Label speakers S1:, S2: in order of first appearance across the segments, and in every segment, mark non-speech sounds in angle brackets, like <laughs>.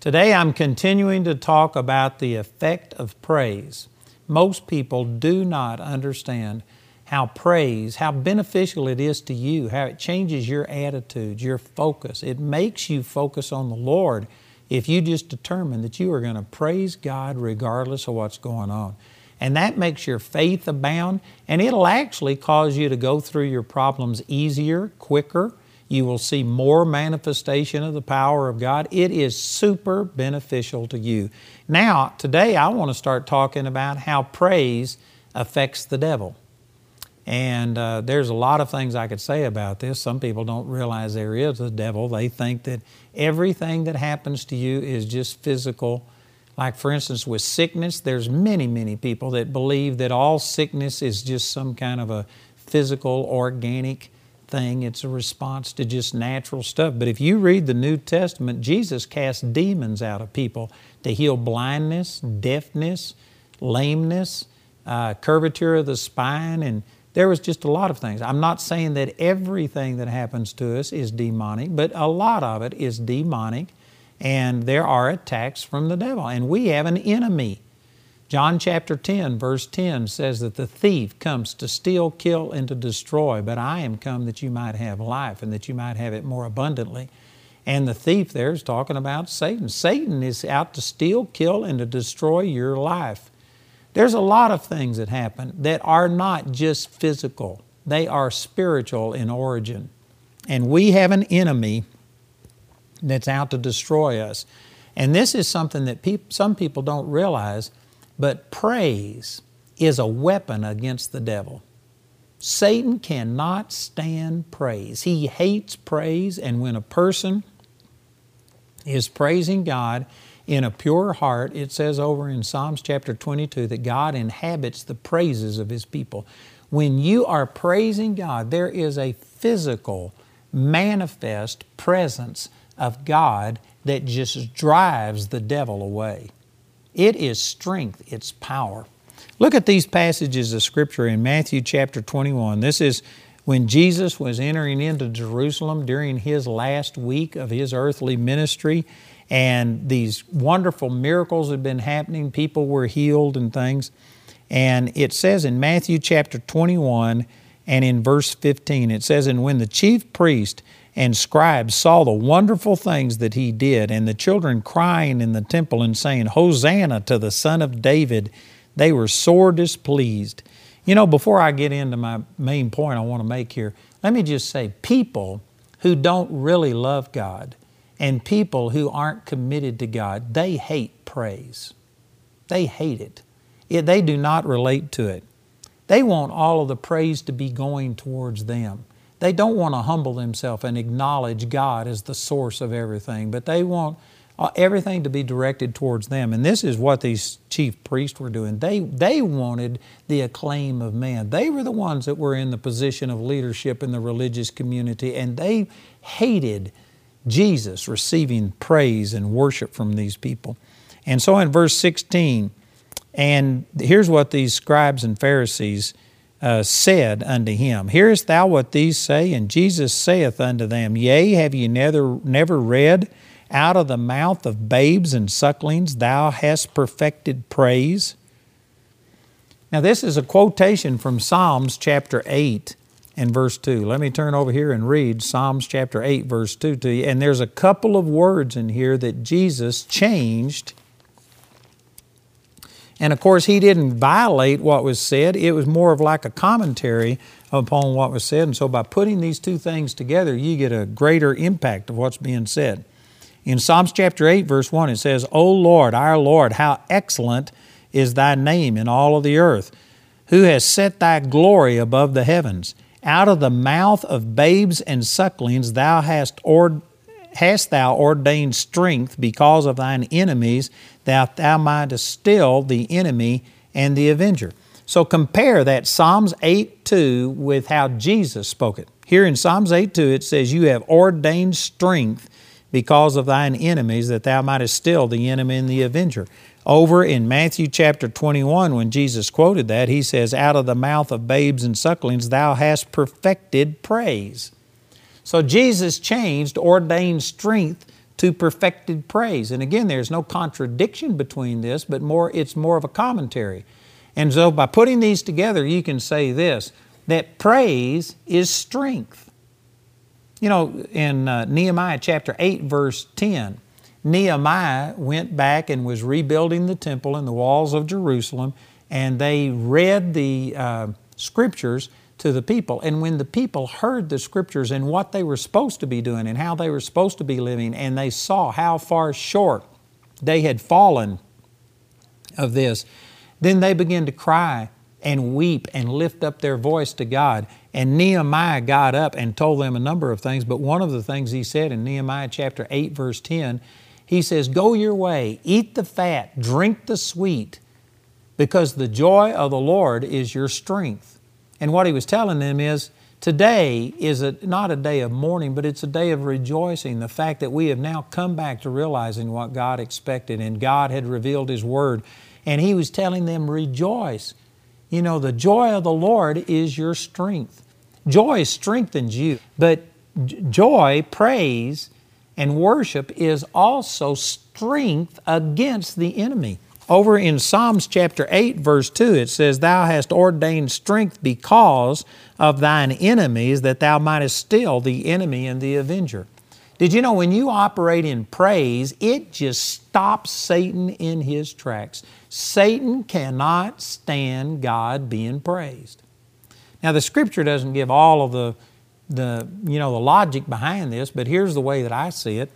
S1: Today I'm continuing to talk about the effect of praise. Most people do not understand how praise, how beneficial it is to you, how it changes your attitude, your focus. It makes you focus on the Lord if you just determine that you are going to praise God regardless of what's going on. And that makes your faith abound, and it'll actually cause you to go through your problems easier, quicker, you will see more manifestation of the power of God. It is super beneficial to you. Now, today I want to start talking about how praise affects the devil. And uh, there's a lot of things I could say about this. Some people don't realize there is a devil. They think that everything that happens to you is just physical. Like, for instance, with sickness, there's many, many people that believe that all sickness is just some kind of a physical, organic thing, it's a response to just natural stuff. But if you read the New Testament, Jesus cast demons out of people to heal blindness, deafness, lameness, uh, curvature of the spine, and there was just a lot of things. I'm not saying that everything that happens to us is demonic, but a lot of it is demonic, and there are attacks from the devil. And we have an enemy John chapter 10, verse 10 says that the thief comes to steal, kill, and to destroy, but I am come that you might have life and that you might have it more abundantly. And the thief there is talking about Satan. Satan is out to steal, kill, and to destroy your life. There's a lot of things that happen that are not just physical, they are spiritual in origin. And we have an enemy that's out to destroy us. And this is something that some people don't realize but praise is a weapon against the devil. Satan cannot stand praise. He hates praise, and when a person is praising God in a pure heart, it says over in Psalms chapter 22 that God inhabits the praises of His people. When you are praising God, there is a physical, manifest presence of God that just drives the devil away. It is strength, it's power. Look at these passages of Scripture in Matthew chapter 21. This is when Jesus was entering into Jerusalem during his last week of his earthly ministry, and these wonderful miracles had been happening. People were healed and things. And it says in Matthew chapter 21 and in verse 15, it says, And when the chief priest and scribes saw the wonderful things that he did, and the children crying in the temple and saying, Hosanna to the Son of David, they were sore displeased. You know, before I get into my main point I want to make here, let me just say people who don't really love God and people who aren't committed to God, they hate praise. They hate it. it they do not relate to it. They want all of the praise to be going towards them. They don't want to humble themselves and acknowledge God as the source of everything, but they want uh, everything to be directed towards them. And this is what these chief priests were doing. They, they wanted the acclaim of man. They were the ones that were in the position of leadership in the religious community, and they hated Jesus receiving praise and worship from these people. And so in verse 16, and here's what these scribes and Pharisees uh, said unto him, Hearest thou what these say? And Jesus saith unto them, Yea, have ye never, never read, Out of the mouth of babes and sucklings thou hast perfected praise? Now, this is a quotation from Psalms chapter 8 and verse 2. Let me turn over here and read Psalms chapter 8, verse 2 to you. And there's a couple of words in here that Jesus changed and of course, he didn't violate what was said, it was more of like a commentary upon what was said. And so, by putting these two things together, you get a greater impact of what's being said. In Psalms chapter 8, verse 1, it says, O Lord, our Lord, how excellent is thy name in all of the earth, who has set thy glory above the heavens. Out of the mouth of babes and sucklings thou hast ordained hast thou ordained strength because of thine enemies, that thou mightest still the enemy and the avenger. So compare that Psalms 8 2 with how Jesus spoke it. Here in Psalms 8 2, it says, You have ordained strength because of thine enemies, that thou mightest still the enemy and the avenger. Over in Matthew chapter 21, when Jesus quoted that, he says, Out of the mouth of babes and sucklings thou hast perfected praise. So Jesus changed ordained strength to perfected praise. And again, there's no contradiction between this, but more it's more of a commentary. And so by putting these together, you can say this that praise is strength. You know, in uh, Nehemiah chapter 8, verse 10, Nehemiah went back and was rebuilding the temple and the walls of Jerusalem, and they read the uh, scriptures to the people. And when the people heard the scriptures and what they were supposed to be doing and how they were supposed to be living, and they saw how far short they had fallen of this, then they began to cry and weep and lift up their voice to God. And Nehemiah got up and told them a number of things, but one of the things he said in Nehemiah chapter 8, verse 10, he says, Go your way, eat the fat, drink the sweet, because the joy of the Lord is your strength. And what he was telling them is, today is a, not a day of mourning, but it's a day of rejoicing. The fact that we have now come back to realizing what God expected and God had revealed His Word. And He was telling them, rejoice. You know, the joy of the Lord is your strength. Joy strengthens you, but joy, praise, and worship is also strength against the enemy. Over in Psalms chapter 8, verse 2, it says, Thou hast ordained strength because of thine enemies, that thou mightest still the enemy and the avenger. Did you know when you operate in praise, it just stops Satan in his tracks? Satan cannot stand God being praised. Now, the scripture doesn't give all of the, the, you know, the logic behind this, but here's the way that I see it.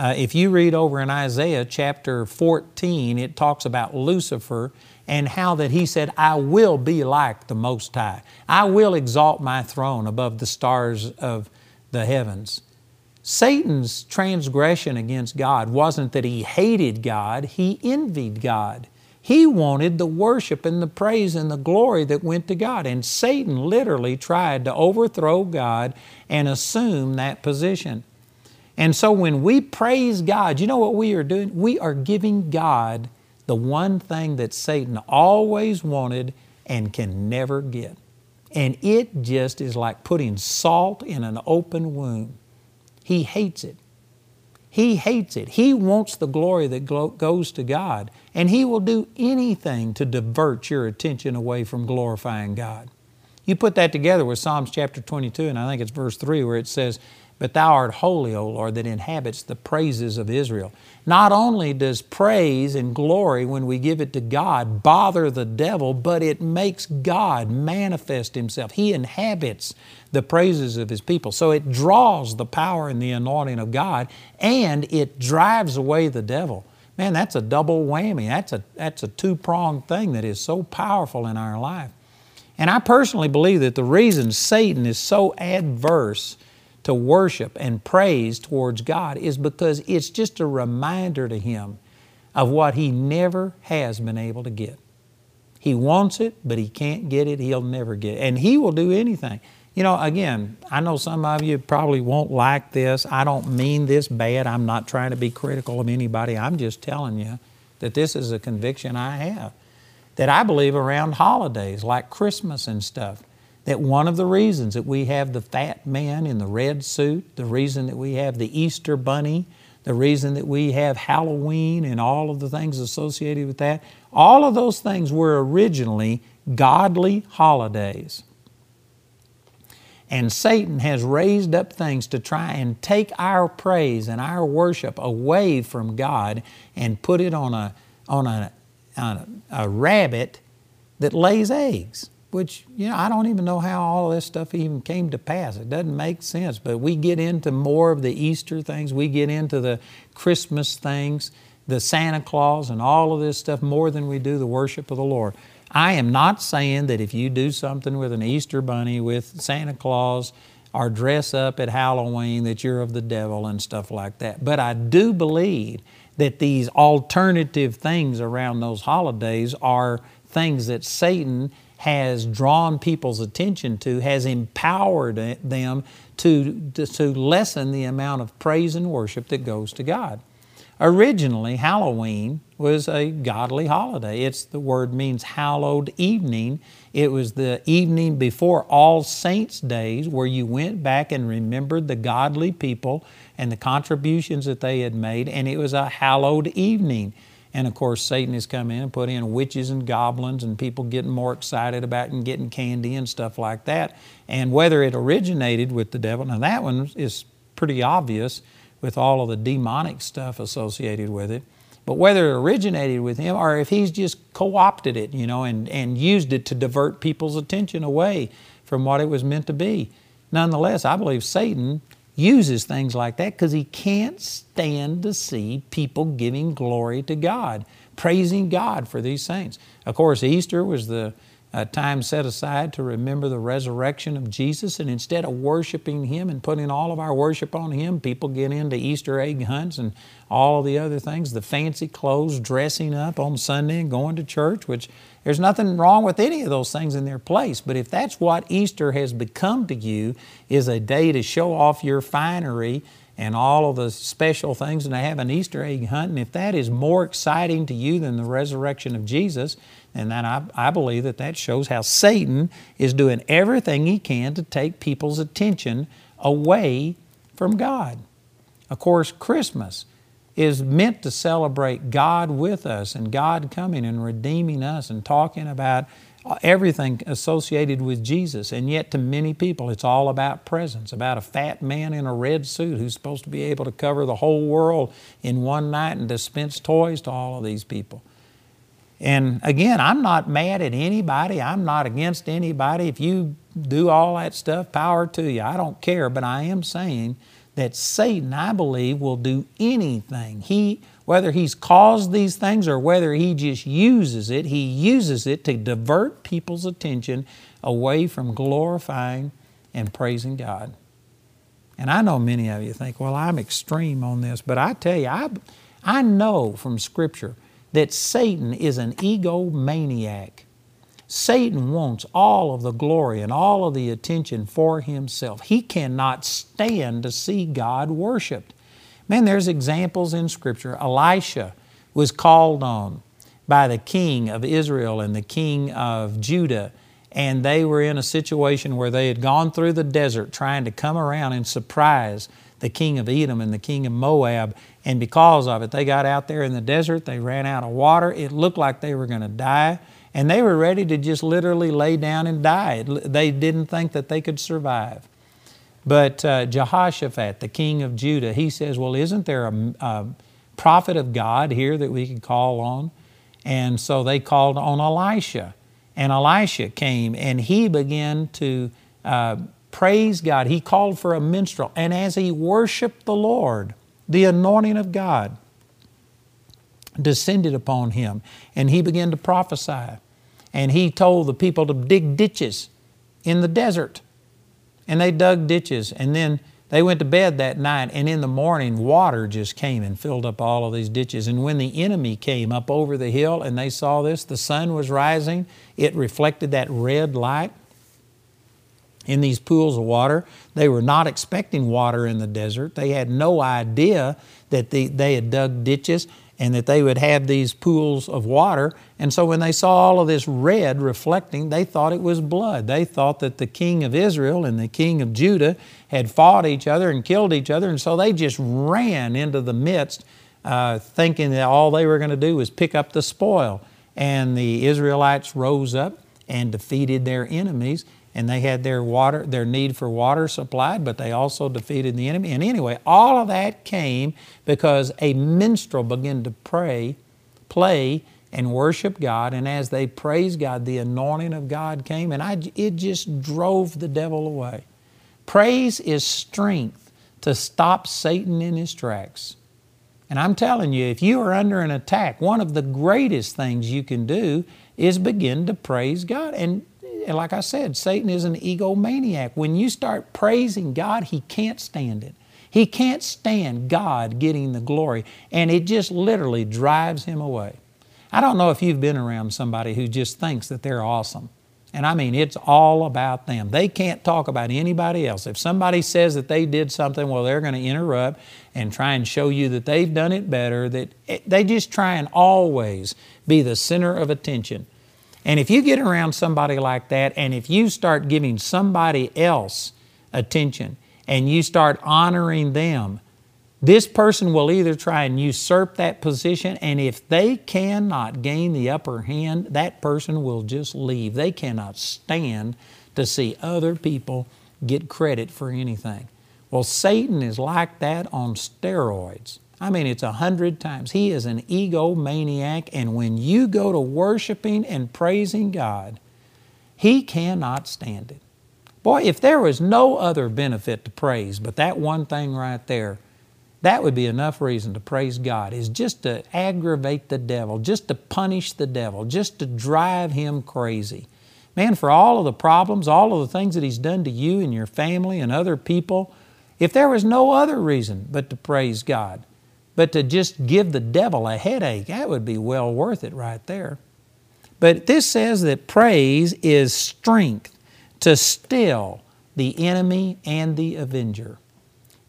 S1: Uh, if you read over in Isaiah chapter 14, it talks about Lucifer and how that he said, I will be like the Most High. I will exalt my throne above the stars of the heavens. Satan's transgression against God wasn't that he hated God, he envied God. He wanted the worship and the praise and the glory that went to God. And Satan literally tried to overthrow God and assume that position. And so when we praise God, you know what we are doing? We are giving God the one thing that Satan always wanted and can never get. And it just is like putting salt in an open wound. He hates it. He hates it. He wants the glory that goes to God, and He will do anything to divert your attention away from glorifying God. You put that together with Psalms chapter 22, and I think it's verse 3, where it says, but thou art holy, O Lord, that inhabits the praises of Israel. Not only does praise and glory, when we give it to God, bother the devil, but it makes God manifest Himself. He inhabits the praises of His people. So it draws the power and the anointing of God, and it drives away the devil. Man, that's a double whammy. That's a, that's a two pronged thing that is so powerful in our life. And I personally believe that the reason Satan is so adverse to worship and praise towards God is because it's just a reminder to him of what he never has been able to get. He wants it, but he can't get it. He'll never get it. And he will do anything. You know, again, I know some of you probably won't like this. I don't mean this bad. I'm not trying to be critical of anybody. I'm just telling you that this is a conviction I have. That I believe around holidays like Christmas and stuff, that one of the reasons that we have the fat man in the red suit, the reason that we have the Easter bunny, the reason that we have Halloween and all of the things associated with that, all of those things were originally godly holidays. And Satan has raised up things to try and take our praise and our worship away from God and put it on a, on a, on a, a rabbit that lays eggs which you know I don't even know how all this stuff even came to pass. It doesn't make sense. But we get into more of the Easter things. We get into the Christmas things, the Santa Claus, and all of this stuff more than we do the worship of the Lord. I am not saying that if you do something with an Easter bunny, with Santa Claus, or dress up at Halloween, that you're of the devil and stuff like that. But I do believe that these alternative things around those holidays are things that Satan has drawn people's attention to, has empowered them to, to, to lessen the amount of praise and worship that goes to God. Originally, Halloween was a godly holiday. It's the word means hallowed evening. It was the evening before All Saints' days where you went back and remembered the godly people and the contributions that they had made, and it was a hallowed evening. And of course, Satan has come in and put in witches and goblins and people getting more excited about and getting candy and stuff like that. And whether it originated with the devil, now that one is pretty obvious with all of the demonic stuff associated with it. But whether it originated with him or if he's just co opted it, you know, and, and used it to divert people's attention away from what it was meant to be. Nonetheless, I believe Satan uses things like that because he can't stand to see people giving glory to God, praising God for these saints. Of course, Easter was the uh, time set aside to remember the resurrection of Jesus, and instead of worshiping Him and putting all of our worship on Him, people get into Easter egg hunts and all the other things, the fancy clothes, dressing up on Sunday and going to church, which there's nothing wrong with any of those things in their place. But if that's what Easter has become to you, is a day to show off your finery and all of the special things, and they have an Easter egg hunt, and if that is more exciting to you than the resurrection of Jesus, then that I, I believe that that shows how Satan is doing everything he can to take people's attention away from God. Of course, Christmas is meant to celebrate God with us and God coming and redeeming us and talking about everything associated with Jesus. And yet, to many people, it's all about presents, about a fat man in a red suit who's supposed to be able to cover the whole world in one night and dispense toys to all of these people. And again, I'm not mad at anybody. I'm not against anybody. If you do all that stuff, power to you. I don't care. But I am saying that Satan, I believe, will do anything. He whether he's caused these things or whether he just uses it, he uses it to divert people's attention away from glorifying and praising God. And I know many of you think, well, I'm extreme on this, but I tell you, I, I know from Scripture that Satan is an egomaniac. Satan wants all of the glory and all of the attention for himself. He cannot stand to see God worshiped. Man, there's examples in Scripture. Elisha was called on by the king of Israel and the king of Judah, and they were in a situation where they had gone through the desert trying to come around and surprise the king of Edom and the king of Moab. And because of it, they got out there in the desert, they ran out of water. It looked like they were going to die, and they were ready to just literally lay down and die. They didn't think that they could survive. But uh, Jehoshaphat, the king of Judah, he says, Well, isn't there a, a prophet of God here that we could call on? And so they called on Elisha. And Elisha came and he began to uh, praise God. He called for a minstrel. And as he worshiped the Lord, the anointing of God descended upon him. And he began to prophesy. And he told the people to dig ditches in the desert and they dug ditches and then they went to bed that night and in the morning water just came and filled up all of these ditches and when the enemy came up over the hill and they saw this the sun was rising it reflected that red light in these pools of water they were not expecting water in the desert they had no idea that the, they had dug ditches and that they would have these pools of water. And so when they saw all of this red reflecting, they thought it was blood. They thought that the king of Israel and the king of Judah had fought each other and killed each other. And so they just ran into the midst, uh, thinking that all they were going to do was pick up the spoil. And the Israelites rose up and defeated their enemies and they had their water, their need for water supplied, but they also defeated the enemy. And anyway, all of that came because a minstrel began to pray, play, and worship God. And as they praised God, the anointing of God came, and I, it just drove the devil away. Praise is strength to stop Satan in his tracks. And I'm telling you, if you are under an attack, one of the greatest things you can do is begin to praise God. And like I said, Satan is an egomaniac. When you start praising God, he can't stand it. He can't stand God getting the glory, and it just literally drives him away. I don't know if you've been around somebody who just thinks that they're awesome. And I mean, it's all about them. They can't talk about anybody else. If somebody says that they did something, well, they're going to interrupt and try and show you that they've done it better. That eh, they just try and always be the center of attention. And if you get around somebody like that, and if you start giving somebody else attention and you start honoring them, this person will either try and usurp that position, and if they cannot gain the upper hand, that person will just leave. They cannot stand to see other people get credit for anything. Well, Satan is like that on steroids. I mean, it's a hundred times. He is an egomaniac, and when you go to worshiping and praising God, he cannot stand it. Boy, if there was no other benefit to praise but that one thing right there, that would be enough reason to praise God, is just to aggravate the devil, just to punish the devil, just to drive him crazy. Man, for all of the problems, all of the things that he's done to you and your family and other people, if there was no other reason but to praise God, but to just give the devil a headache, that would be well worth it right there. But this says that praise is strength to still the enemy and the avenger.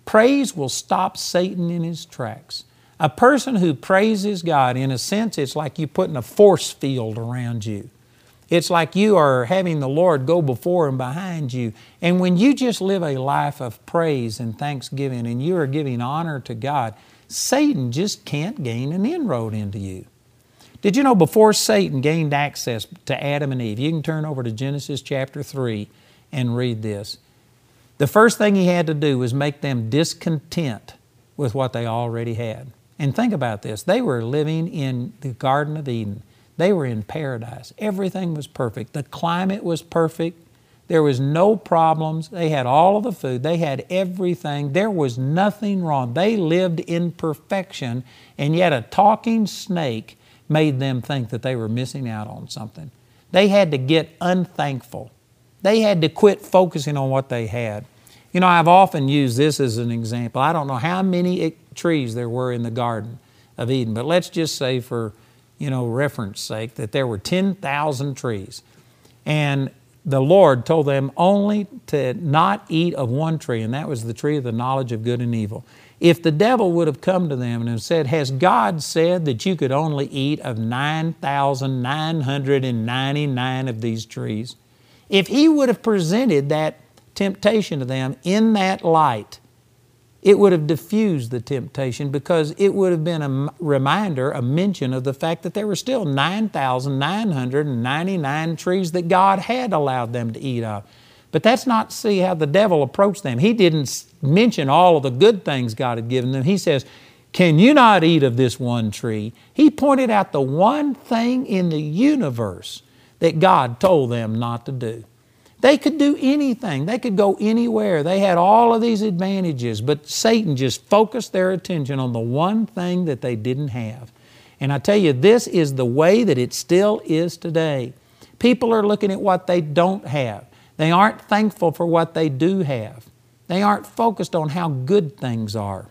S1: Praise will stop Satan in his tracks. A person who praises God, in a sense, it's like you putting a force field around you. It's like you are having the Lord go before and behind you. And when you just live a life of praise and thanksgiving and you are giving honor to God, Satan just can't gain an inroad into you. Did you know before Satan gained access to Adam and Eve, you can turn over to Genesis chapter 3 and read this. The first thing he had to do was make them discontent with what they already had. And think about this they were living in the Garden of Eden, they were in paradise. Everything was perfect, the climate was perfect. There was no problems. They had all of the food. They had everything. There was nothing wrong. They lived in perfection, and yet a talking snake made them think that they were missing out on something. They had to get unthankful. They had to quit focusing on what they had. You know, I've often used this as an example. I don't know how many trees there were in the Garden of Eden, but let's just say for, you know, reference sake that there were 10,000 trees. And the Lord told them only to not eat of one tree, and that was the tree of the knowledge of good and evil. If the devil would have come to them and said, Has God said that you could only eat of 9,999 of these trees? If he would have presented that temptation to them in that light, it would have diffused the temptation because it would have been a reminder, a mention of the fact that there were still 9,999 trees that God had allowed them to eat of. But that's not see how the devil approached them. He didn't mention all of the good things God had given them. He says, Can you not eat of this one tree? He pointed out the one thing in the universe that God told them not to do. They could do anything, they could go anywhere. They had all of these advantages, but Satan just focused their attention on the one thing that they didn't have. And I tell you, this is the way that it still is today. People are looking at what they don't have. They aren't thankful for what they do have. They aren't focused on how good things are.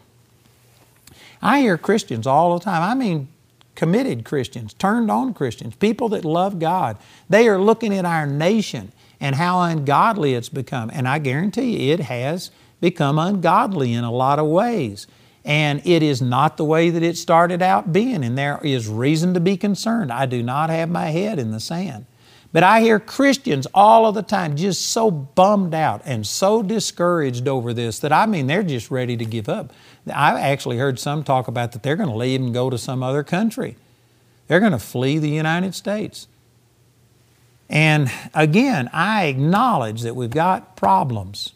S1: I hear Christians all the time. I mean, committed Christians, turned on Christians, people that love God. They are looking at our nation and how ungodly it's become. And I guarantee you, it has become ungodly in a lot of ways. And it is not the way that it started out being, and there is reason to be concerned. I do not have my head in the sand. But I hear Christians all of the time just so bummed out and so discouraged over this that I mean, they're just ready to give up. I've actually heard some talk about that they're going to leave and go to some other country. They're going to flee the United States. And again, I acknowledge that we've got problems.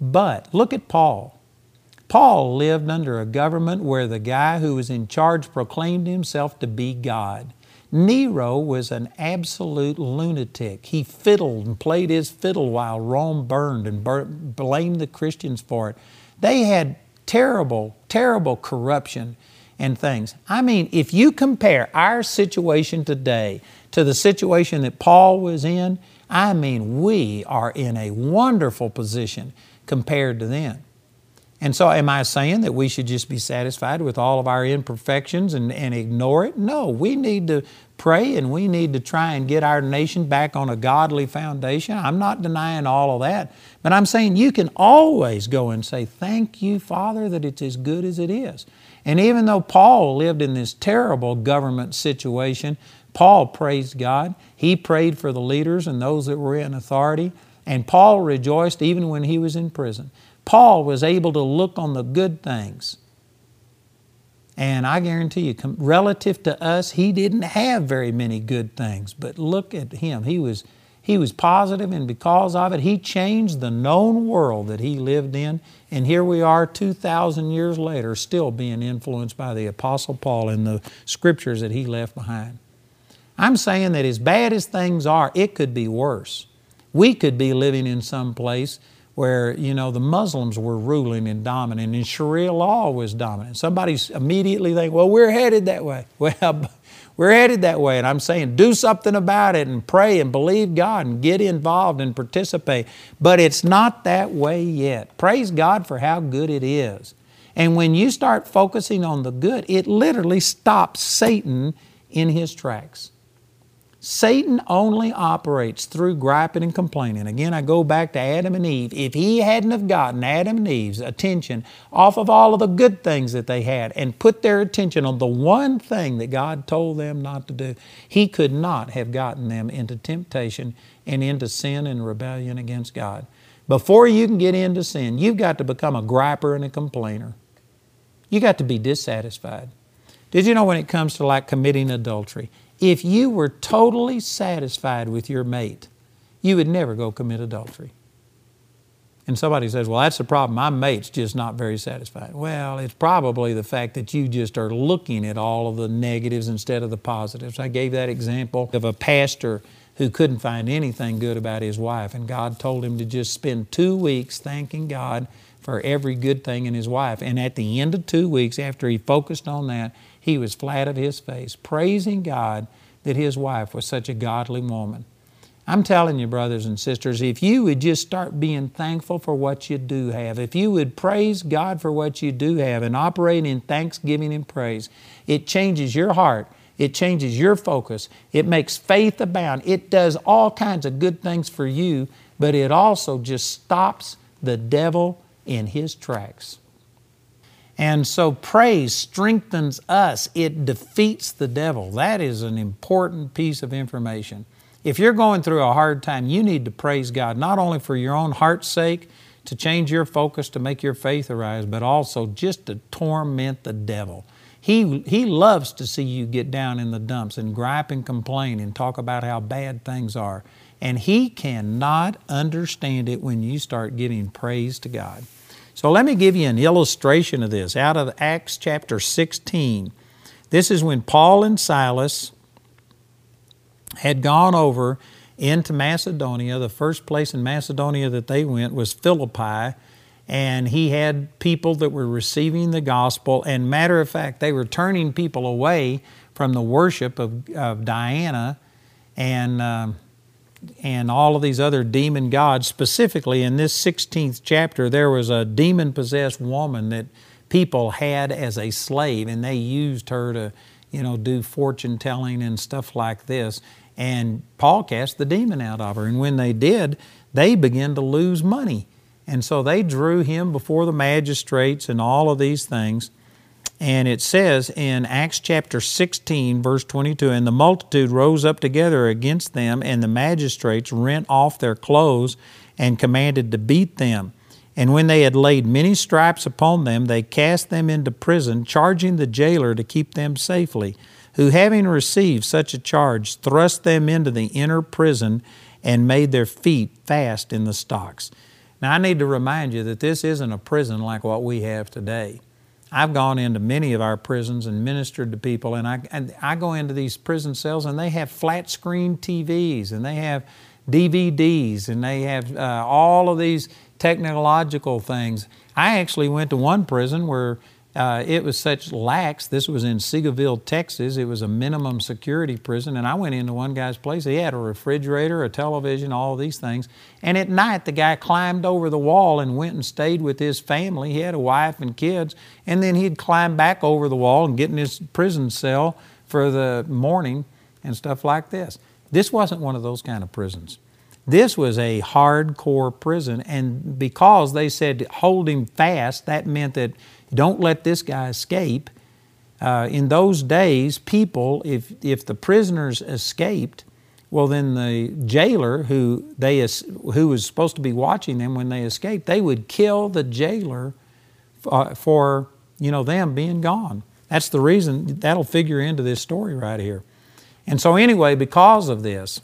S1: But look at Paul. Paul lived under a government where the guy who was in charge proclaimed himself to be God. Nero was an absolute lunatic. He fiddled and played his fiddle while Rome burned and blamed the Christians for it. They had terrible, terrible corruption and things. I mean, if you compare our situation today to the situation that Paul was in, I mean, we are in a wonderful position compared to them. And so, am I saying that we should just be satisfied with all of our imperfections and, and ignore it? No, we need to pray and we need to try and get our nation back on a godly foundation. I'm not denying all of that, but I'm saying you can always go and say, Thank you, Father, that it's as good as it is. And even though Paul lived in this terrible government situation, Paul praised God. He prayed for the leaders and those that were in authority. And Paul rejoiced even when he was in prison. Paul was able to look on the good things. And I guarantee you, relative to us, he didn't have very many good things. But look at him. He was, he was positive, and because of it, he changed the known world that he lived in. And here we are 2,000 years later, still being influenced by the Apostle Paul and the scriptures that he left behind. I'm saying that as bad as things are, it could be worse. We could be living in some place where you know the Muslims were ruling and dominant, and Sharia law was dominant. Somebody's immediately think, "Well, we're headed that way." <laughs> Well, we're headed that way, and I'm saying do something about it and pray and believe God and get involved and participate. But it's not that way yet. Praise God for how good it is. And when you start focusing on the good, it literally stops Satan in his tracks. Satan only operates through griping and complaining. Again, I go back to Adam and Eve. If he hadn't have gotten Adam and Eve's attention off of all of the good things that they had and put their attention on the one thing that God told them not to do, he could not have gotten them into temptation and into sin and rebellion against God. Before you can get into sin, you've got to become a griper and a complainer. You got to be dissatisfied. Did you know when it comes to like committing adultery? If you were totally satisfied with your mate, you would never go commit adultery. And somebody says, Well, that's the problem. My mate's just not very satisfied. Well, it's probably the fact that you just are looking at all of the negatives instead of the positives. I gave that example of a pastor who couldn't find anything good about his wife, and God told him to just spend two weeks thanking God for every good thing in his wife. And at the end of two weeks, after he focused on that, he was flat of his face, praising God that his wife was such a godly woman. I'm telling you, brothers and sisters, if you would just start being thankful for what you do have, if you would praise God for what you do have and operate in thanksgiving and praise, it changes your heart. It changes your focus. It makes faith abound. It does all kinds of good things for you, but it also just stops the devil in his tracks. And so praise strengthens us, it defeats the devil. That is an important piece of information. If you're going through a hard time, you need to praise God, not only for your own heart's sake, to change your focus, to make your faith arise, but also just to torment the devil. He, he loves to see you get down in the dumps and gripe and complain and talk about how bad things are. And he cannot understand it when you start giving praise to God. So let me give you an illustration of this out of Acts chapter 16. This is when Paul and Silas had gone over into Macedonia. The first place in Macedonia that they went was Philippi, and he had people that were receiving the gospel. And matter of fact, they were turning people away from the worship of, of Diana and. Um, and all of these other demon gods. Specifically, in this 16th chapter, there was a demon possessed woman that people had as a slave, and they used her to, you know, do fortune telling and stuff like this. And Paul cast the demon out of her. And when they did, they began to lose money. And so they drew him before the magistrates and all of these things. And it says in Acts chapter 16, verse 22 And the multitude rose up together against them, and the magistrates rent off their clothes and commanded to beat them. And when they had laid many stripes upon them, they cast them into prison, charging the jailer to keep them safely, who, having received such a charge, thrust them into the inner prison and made their feet fast in the stocks. Now, I need to remind you that this isn't a prison like what we have today. I've gone into many of our prisons and ministered to people, and I, and I go into these prison cells and they have flat screen TVs and they have DVDs and they have uh, all of these technological things. I actually went to one prison where uh, it was such lax. This was in Seagoville, Texas. It was a minimum security prison. And I went into one guy's place. He had a refrigerator, a television, all these things. And at night, the guy climbed over the wall and went and stayed with his family. He had a wife and kids. And then he'd climb back over the wall and get in his prison cell for the morning and stuff like this. This wasn't one of those kind of prisons. This was a hardcore prison, and because they said hold him fast, that meant that don't let this guy escape. Uh, in those days, people, if, if the prisoners escaped, well, then the jailer who, they, who was supposed to be watching them when they escaped, they would kill the jailer for, for you know, them being gone. That's the reason, that'll figure into this story right here. And so, anyway, because of this,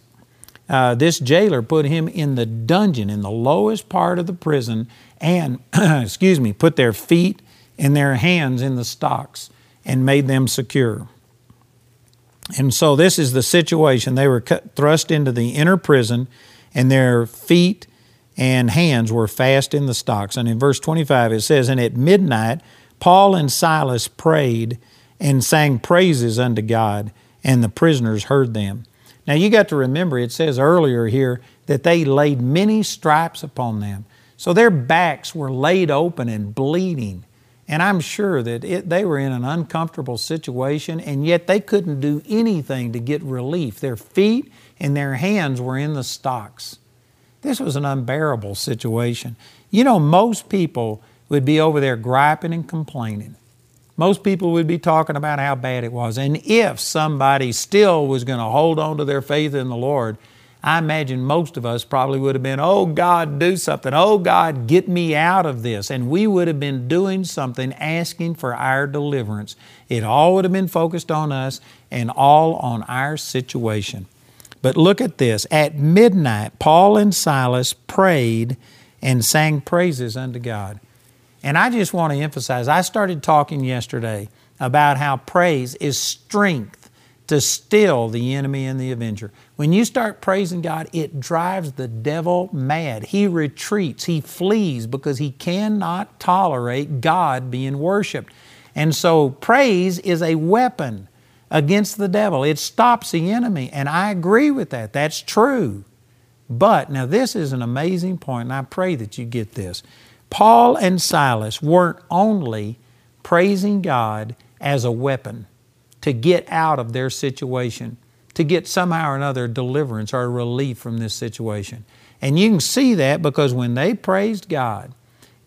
S1: uh, this jailer put him in the dungeon in the lowest part of the prison and, <clears throat> excuse me, put their feet and their hands in the stocks and made them secure. And so this is the situation. They were cut, thrust into the inner prison, and their feet and hands were fast in the stocks. And in verse 25 it says, And at midnight Paul and Silas prayed and sang praises unto God, and the prisoners heard them. Now you got to remember, it says earlier here that they laid many stripes upon them. So their backs were laid open and bleeding. And I'm sure that it, they were in an uncomfortable situation, and yet they couldn't do anything to get relief. Their feet and their hands were in the stocks. This was an unbearable situation. You know, most people would be over there griping and complaining. Most people would be talking about how bad it was. And if somebody still was going to hold on to their faith in the Lord, I imagine most of us probably would have been, oh God, do something. Oh God, get me out of this. And we would have been doing something, asking for our deliverance. It all would have been focused on us and all on our situation. But look at this. At midnight, Paul and Silas prayed and sang praises unto God. And I just want to emphasize, I started talking yesterday about how praise is strength to still the enemy and the avenger. When you start praising God, it drives the devil mad. He retreats, he flees because he cannot tolerate God being worshiped. And so, praise is a weapon against the devil. It stops the enemy. And I agree with that. That's true. But now, this is an amazing point, and I pray that you get this. Paul and Silas weren't only praising God as a weapon to get out of their situation, to get somehow or another deliverance or relief from this situation. And you can see that because when they praised God,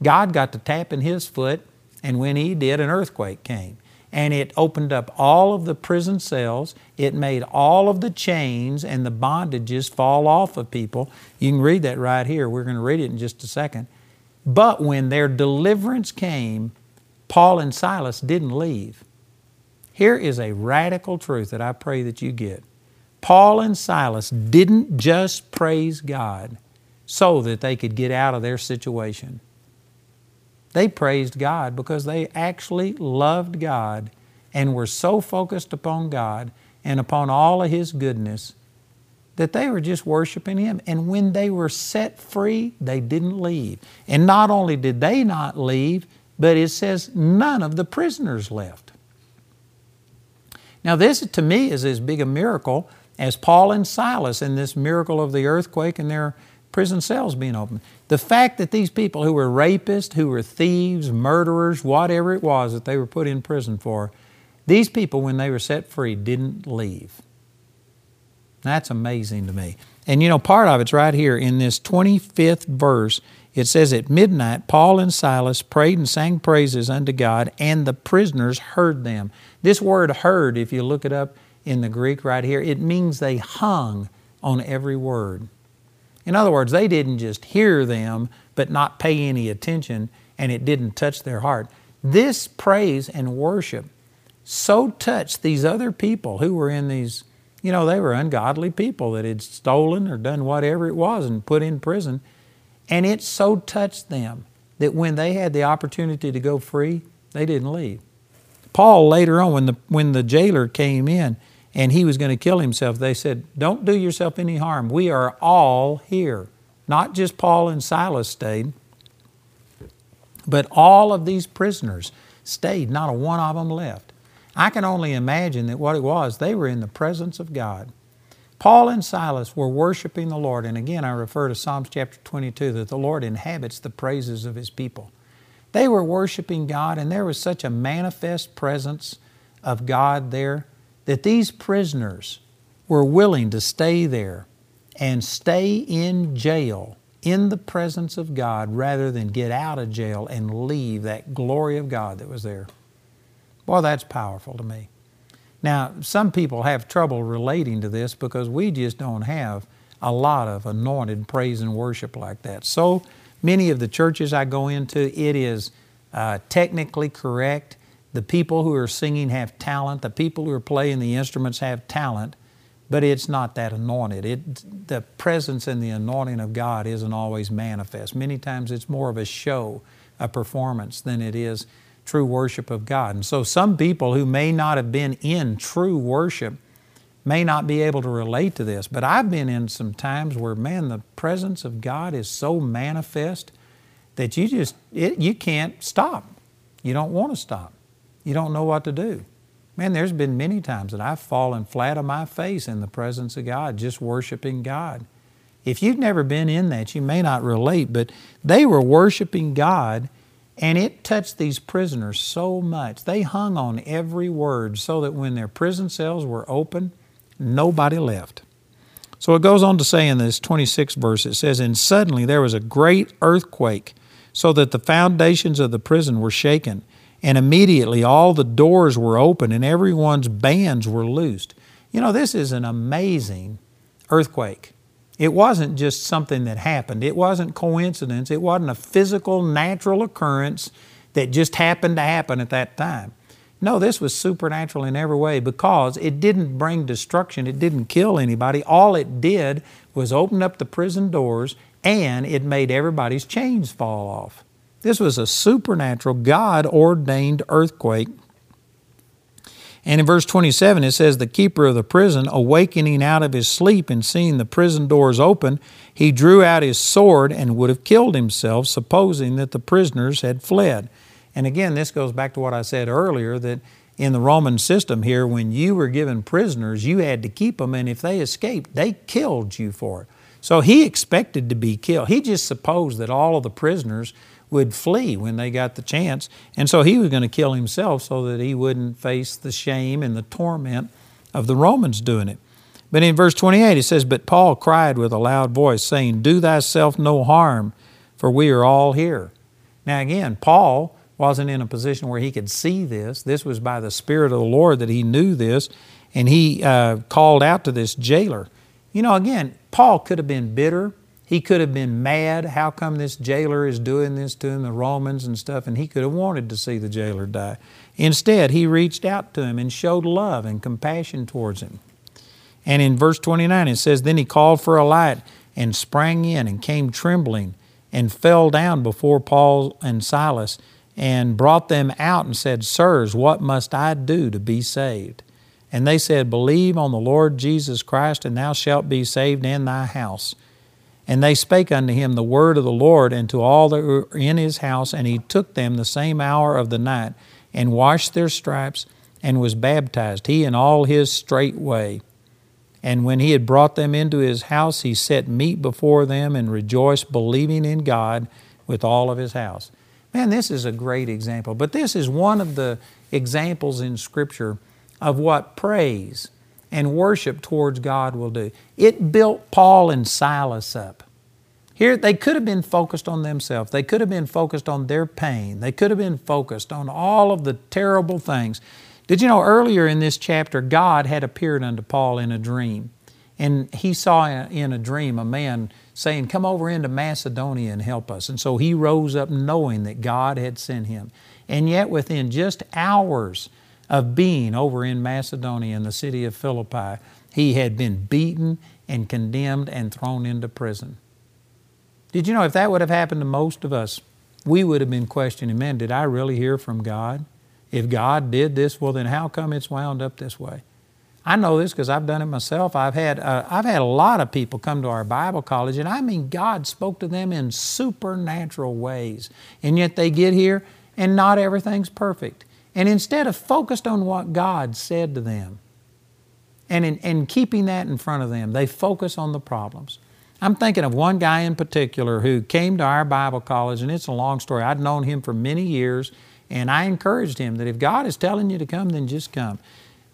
S1: God got to tapping His foot, and when He did, an earthquake came. And it opened up all of the prison cells. It made all of the chains and the bondages fall off of people. You can read that right here. We're going to read it in just a second. But when their deliverance came, Paul and Silas didn't leave. Here is a radical truth that I pray that you get. Paul and Silas didn't just praise God so that they could get out of their situation. They praised God because they actually loved God and were so focused upon God and upon all of His goodness that they were just worshiping Him. And when they were set free, they didn't leave. And not only did they not leave, but it says none of the prisoners left. Now, this to me is as big a miracle as Paul and Silas in this miracle of the earthquake and their prison cells being opened. The fact that these people who were rapists, who were thieves, murderers, whatever it was that they were put in prison for, these people, when they were set free, didn't leave. That's amazing to me. And you know, part of it's right here in this 25th verse. It says, At midnight, Paul and Silas prayed and sang praises unto God, and the prisoners heard them. This word heard, if you look it up in the Greek right here, it means they hung on every word. In other words, they didn't just hear them, but not pay any attention, and it didn't touch their heart. This praise and worship so touched these other people who were in these you know, they were ungodly people that had stolen or done whatever it was and put in prison. And it so touched them that when they had the opportunity to go free, they didn't leave. Paul later on, when the, when the jailer came in and he was going to kill himself, they said, Don't do yourself any harm. We are all here. Not just Paul and Silas stayed, but all of these prisoners stayed. Not a one of them left. I can only imagine that what it was, they were in the presence of God. Paul and Silas were worshiping the Lord. And again, I refer to Psalms chapter 22 that the Lord inhabits the praises of His people. They were worshiping God, and there was such a manifest presence of God there that these prisoners were willing to stay there and stay in jail in the presence of God rather than get out of jail and leave that glory of God that was there. Boy, that's powerful to me. Now, some people have trouble relating to this because we just don't have a lot of anointed praise and worship like that. So many of the churches I go into, it is uh, technically correct. The people who are singing have talent. The people who are playing the instruments have talent, but it's not that anointed. It, the presence and the anointing of God isn't always manifest. Many times it's more of a show, a performance, than it is true worship of God. And so some people who may not have been in true worship may not be able to relate to this, but I've been in some times where, man, the presence of God is so manifest that you just, it, you can't stop. You don't want to stop. You don't know what to do. Man, there's been many times that I've fallen flat on my face in the presence of God, just worshiping God. If you've never been in that, you may not relate, but they were worshiping God and it touched these prisoners so much. They hung on every word so that when their prison cells were open, nobody left. So it goes on to say in this 26th verse, it says, And suddenly there was a great earthquake, so that the foundations of the prison were shaken. And immediately all the doors were open and everyone's bands were loosed. You know, this is an amazing earthquake. It wasn't just something that happened. It wasn't coincidence. It wasn't a physical, natural occurrence that just happened to happen at that time. No, this was supernatural in every way because it didn't bring destruction. It didn't kill anybody. All it did was open up the prison doors and it made everybody's chains fall off. This was a supernatural, God ordained earthquake and in verse 27, it says, The keeper of the prison, awakening out of his sleep and seeing the prison doors open, he drew out his sword and would have killed himself, supposing that the prisoners had fled. And again, this goes back to what I said earlier that in the Roman system here, when you were given prisoners, you had to keep them, and if they escaped, they killed you for it. So he expected to be killed. He just supposed that all of the prisoners would flee when they got the chance. And so he was going to kill himself so that he wouldn't face the shame and the torment of the Romans doing it. But in verse 28, it says, But Paul cried with a loud voice, saying, Do thyself no harm, for we are all here. Now, again, Paul wasn't in a position where he could see this. This was by the Spirit of the Lord that he knew this, and he uh, called out to this jailer. You know, again, Paul could have been bitter. He could have been mad. How come this jailer is doing this to him, the Romans and stuff? And he could have wanted to see the jailer die. Instead, he reached out to him and showed love and compassion towards him. And in verse 29, it says, Then he called for a light and sprang in and came trembling and fell down before Paul and Silas and brought them out and said, Sirs, what must I do to be saved? And they said, Believe on the Lord Jesus Christ, and thou shalt be saved in thy house. And they spake unto him the word of the Lord and to all that were in his house, and he took them the same hour of the night, and washed their stripes, and was baptized, he and all his straightway. And when he had brought them into his house, he set meat before them, and rejoiced, believing in God with all of his house. Man, this is a great example. But this is one of the examples in Scripture of what praise and worship towards God will do. It built Paul and Silas up. Here, they could have been focused on themselves. They could have been focused on their pain. They could have been focused on all of the terrible things. Did you know earlier in this chapter, God had appeared unto Paul in a dream? And he saw in a dream a man saying, Come over into Macedonia and help us. And so he rose up knowing that God had sent him. And yet, within just hours, of being over in Macedonia in the city of Philippi, he had been beaten and condemned and thrown into prison. Did you know if that would have happened to most of us, we would have been questioning, man, did I really hear from God? If God did this, well, then how come it's wound up this way? I know this because I've done it myself. I've had, uh, I've had a lot of people come to our Bible college, and I mean, God spoke to them in supernatural ways. And yet they get here and not everything's perfect. And instead of focused on what God said to them and, in, and keeping that in front of them, they focus on the problems. I'm thinking of one guy in particular who came to our Bible college, and it's a long story. I'd known him for many years, and I encouraged him that if God is telling you to come, then just come.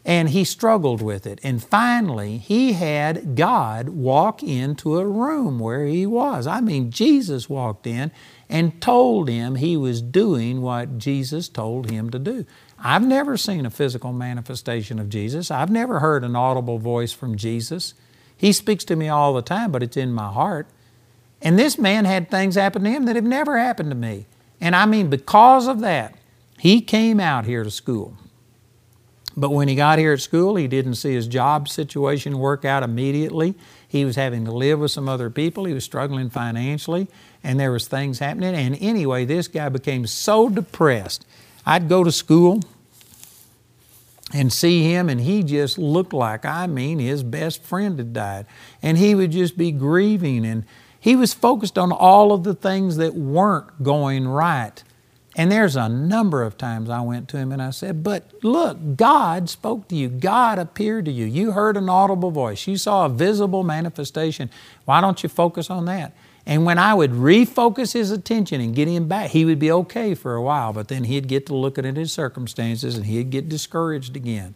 S1: And he struggled with it. And finally, he had God walk into a room where he was. I mean, Jesus walked in and told him he was doing what Jesus told him to do. I've never seen a physical manifestation of Jesus. I've never heard an audible voice from Jesus. He speaks to me all the time, but it's in my heart. And this man had things happen to him that have never happened to me. And I mean, because of that, he came out here to school. But when he got here at school, he didn't see his job situation work out immediately. He was having to live with some other people. He was struggling financially, and there was things happening. And anyway, this guy became so depressed. I'd go to school and see him, and he just looked like, I mean, his best friend had died. And he would just be grieving, and he was focused on all of the things that weren't going right. And there's a number of times I went to him and I said, But look, God spoke to you. God appeared to you. You heard an audible voice. You saw a visible manifestation. Why don't you focus on that? And when I would refocus his attention and get him back, he would be okay for a while, but then he'd get to looking at his circumstances and he'd get discouraged again.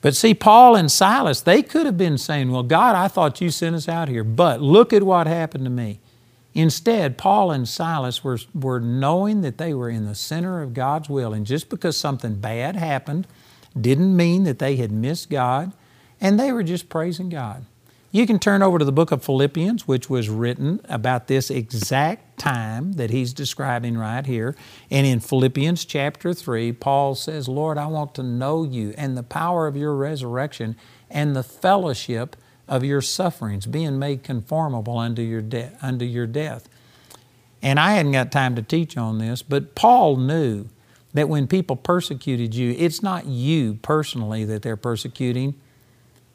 S1: But see, Paul and Silas, they could have been saying, Well, God, I thought you sent us out here, but look at what happened to me. Instead, Paul and Silas were, were knowing that they were in the center of God's will. And just because something bad happened didn't mean that they had missed God, and they were just praising God. You can turn over to the book of Philippians, which was written about this exact time that he's describing right here. And in Philippians chapter 3, Paul says, Lord, I want to know you and the power of your resurrection and the fellowship of your sufferings, being made conformable unto your, de- unto your death. And I hadn't got time to teach on this, but Paul knew that when people persecuted you, it's not you personally that they're persecuting,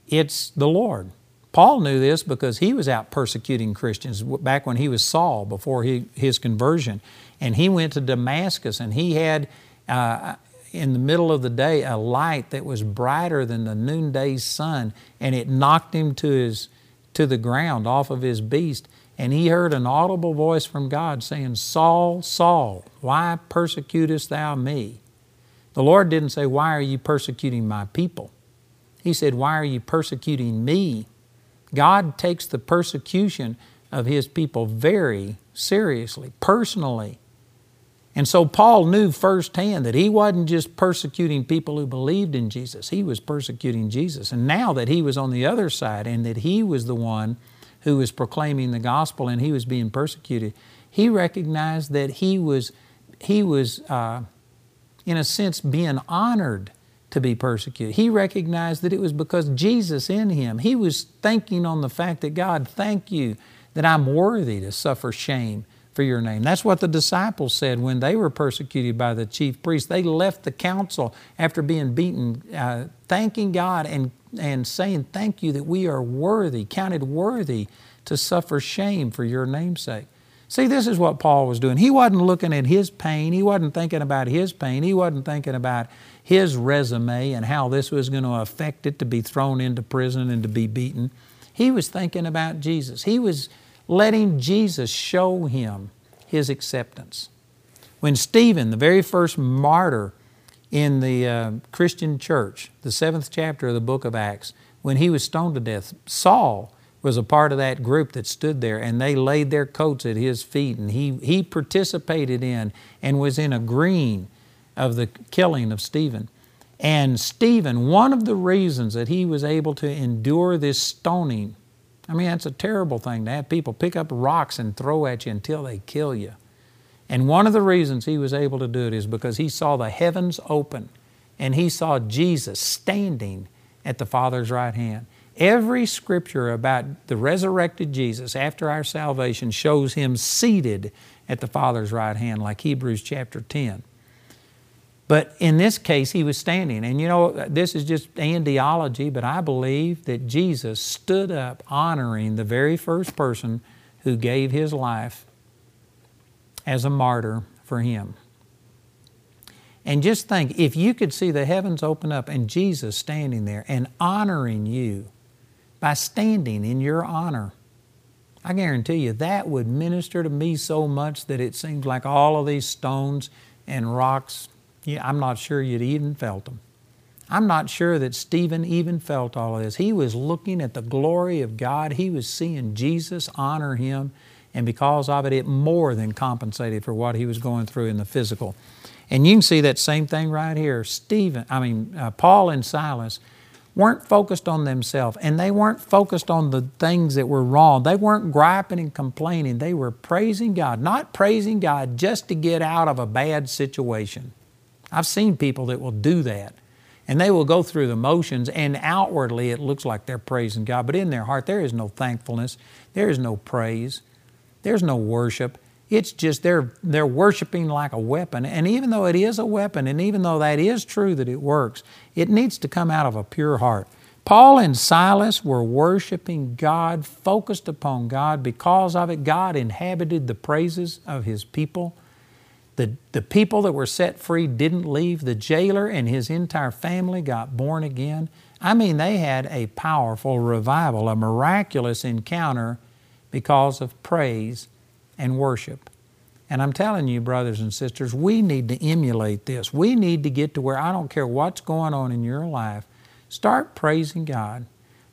S1: it's the Lord. Paul knew this because he was out persecuting Christians back when he was Saul before he, his conversion. And he went to Damascus and he had uh, in the middle of the day a light that was brighter than the noonday sun, and it knocked him to, his, to the ground off of his beast. And he heard an audible voice from God saying, Saul, Saul, why persecutest thou me? The Lord didn't say, Why are you persecuting my people? He said, Why are you persecuting me? God takes the persecution of His people very seriously, personally. And so Paul knew firsthand that he wasn't just persecuting people who believed in Jesus, he was persecuting Jesus. And now that he was on the other side and that he was the one who was proclaiming the gospel and he was being persecuted, he recognized that he was, he was uh, in a sense, being honored to be persecuted. He recognized that it was because Jesus in him. He was thinking on the fact that God, thank you that I'm worthy to suffer shame for your name. That's what the disciples said when they were persecuted by the chief priests. They left the council after being beaten, uh, thanking God and, and saying, Thank you that we are worthy, counted worthy to suffer shame for your namesake. See, this is what Paul was doing. He wasn't looking at his pain. He wasn't thinking about his pain. He wasn't thinking about his resume and how this was going to affect it to be thrown into prison and to be beaten. He was thinking about Jesus. He was letting Jesus show him his acceptance. When Stephen, the very first martyr in the uh, Christian church, the seventh chapter of the book of Acts, when he was stoned to death, Saul was a part of that group that stood there and they laid their coats at his feet and he, he participated in and was in agreeing of the killing of Stephen. And Stephen, one of the reasons that he was able to endure this stoning I mean, that's a terrible thing to have people pick up rocks and throw at you until they kill you. And one of the reasons he was able to do it is because he saw the heavens open and he saw Jesus standing at the Father's right hand. Every scripture about the resurrected Jesus after our salvation shows him seated at the Father's right hand, like Hebrews chapter 10. But in this case, he was standing. And you know, this is just andiology, but I believe that Jesus stood up honoring the very first person who gave his life as a martyr for him. And just think if you could see the heavens open up and Jesus standing there and honoring you by standing in your honor, I guarantee you that would minister to me so much that it seems like all of these stones and rocks, I'm not sure you'd even felt them. I'm not sure that Stephen even felt all of this. He was looking at the glory of God. He was seeing Jesus honor him, and because of it, it more than compensated for what he was going through in the physical. And you can see that same thing right here. Stephen, I mean, uh, Paul and Silas weren't focused on themselves and they weren't focused on the things that were wrong. They weren't griping and complaining. They were praising God, not praising God just to get out of a bad situation. I've seen people that will do that. And they will go through the motions, and outwardly it looks like they're praising God, but in their heart there is no thankfulness, there is no praise, there's no worship. It's just they're, they're worshiping like a weapon. And even though it is a weapon, and even though that is true that it works, it needs to come out of a pure heart. Paul and Silas were worshiping God, focused upon God. Because of it, God inhabited the praises of His people. The, the people that were set free didn't leave. The jailer and his entire family got born again. I mean, they had a powerful revival, a miraculous encounter because of praise and worship. And I'm telling you, brothers and sisters, we need to emulate this. We need to get to where I don't care what's going on in your life, start praising God.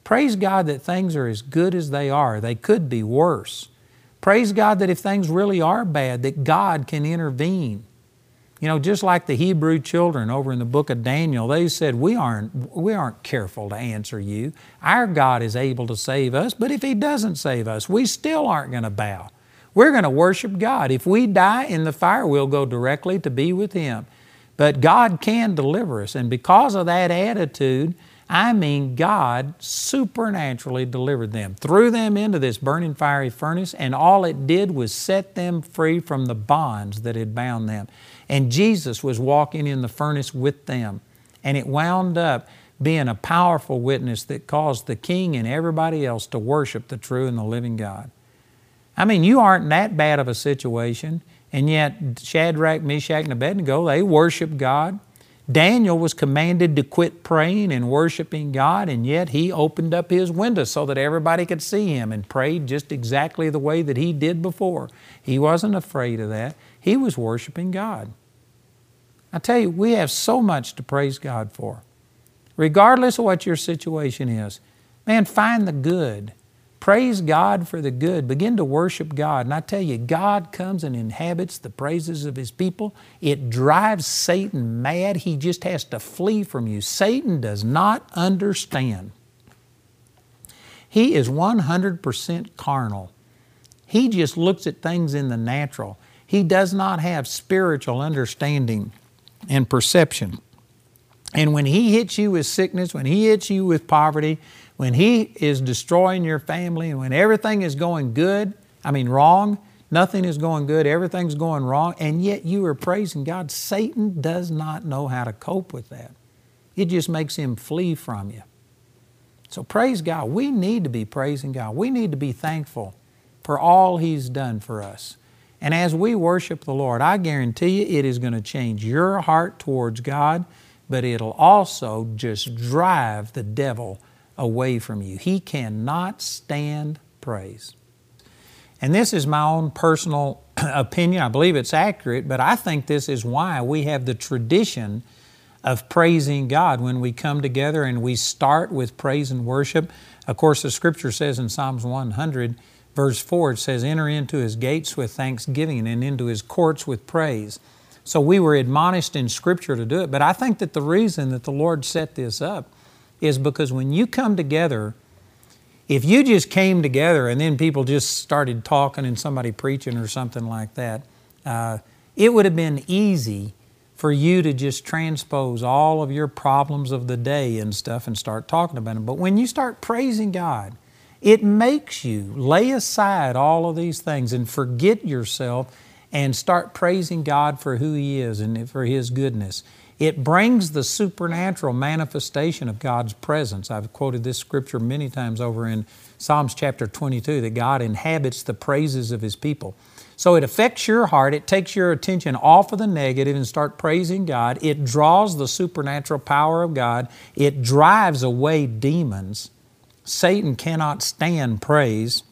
S1: Praise God that things are as good as they are. They could be worse. Praise God that if things really are bad, that God can intervene. You know, just like the Hebrew children over in the book of Daniel, they said, we aren't, we aren't careful to answer you. Our God is able to save us, but if He doesn't save us, we still aren't going to bow. We're going to worship God. If we die in the fire, we'll go directly to be with Him. But God can deliver us, and because of that attitude, I mean, God supernaturally delivered them, threw them into this burning fiery furnace, and all it did was set them free from the bonds that had bound them. And Jesus was walking in the furnace with them. And it wound up being a powerful witness that caused the king and everybody else to worship the true and the living God. I mean, you aren't that bad of a situation, and yet Shadrach, Meshach, and Abednego, they worship God. Daniel was commanded to quit praying and worshiping God, and yet he opened up his window so that everybody could see him and prayed just exactly the way that he did before. He wasn't afraid of that. He was worshiping God. I tell you, we have so much to praise God for. Regardless of what your situation is, man, find the good. Praise God for the good. Begin to worship God. And I tell you, God comes and inhabits the praises of His people. It drives Satan mad. He just has to flee from you. Satan does not understand. He is 100% carnal. He just looks at things in the natural. He does not have spiritual understanding and perception. And when he hits you with sickness, when he hits you with poverty, when He is destroying your family and when everything is going good, I mean wrong, nothing is going good, everything's going wrong, and yet you are praising God, Satan does not know how to cope with that. It just makes him flee from you. So praise God. We need to be praising God. We need to be thankful for all He's done for us. And as we worship the Lord, I guarantee you it is going to change your heart towards God, but it'll also just drive the devil away from you. He cannot stand praise. And this is my own personal <clears throat> opinion. I believe it's accurate, but I think this is why we have the tradition of praising God when we come together and we start with praise and worship. Of course, the scripture says in Psalms 100, verse 4, it says, Enter into his gates with thanksgiving and into his courts with praise. So we were admonished in scripture to do it, but I think that the reason that the Lord set this up is because when you come together, if you just came together and then people just started talking and somebody preaching or something like that, uh, it would have been easy for you to just transpose all of your problems of the day and stuff and start talking about them. But when you start praising God, it makes you lay aside all of these things and forget yourself and start praising God for who He is and for His goodness. It brings the supernatural manifestation of God's presence. I've quoted this scripture many times over in Psalms chapter 22 that God inhabits the praises of His people. So it affects your heart. It takes your attention off of the negative and start praising God. It draws the supernatural power of God. It drives away demons. Satan cannot stand praise.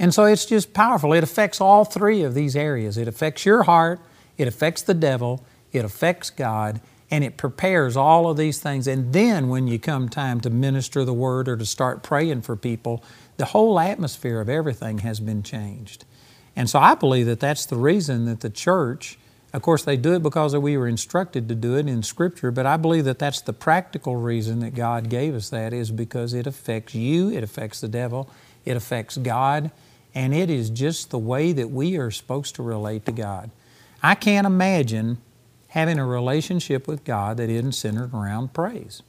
S1: And so it's just powerful. It affects all three of these areas. It affects your heart, it affects the devil, it affects God, and it prepares all of these things. And then when you come time to minister the word or to start praying for people, the whole atmosphere of everything has been changed. And so I believe that that's the reason that the church, of course, they do it because we were instructed to do it in Scripture, but I believe that that's the practical reason that God gave us that is because it affects you, it affects the devil, it affects God, and it is just the way that we are supposed to relate to God. I can't imagine having a relationship with God that isn't centered around praise.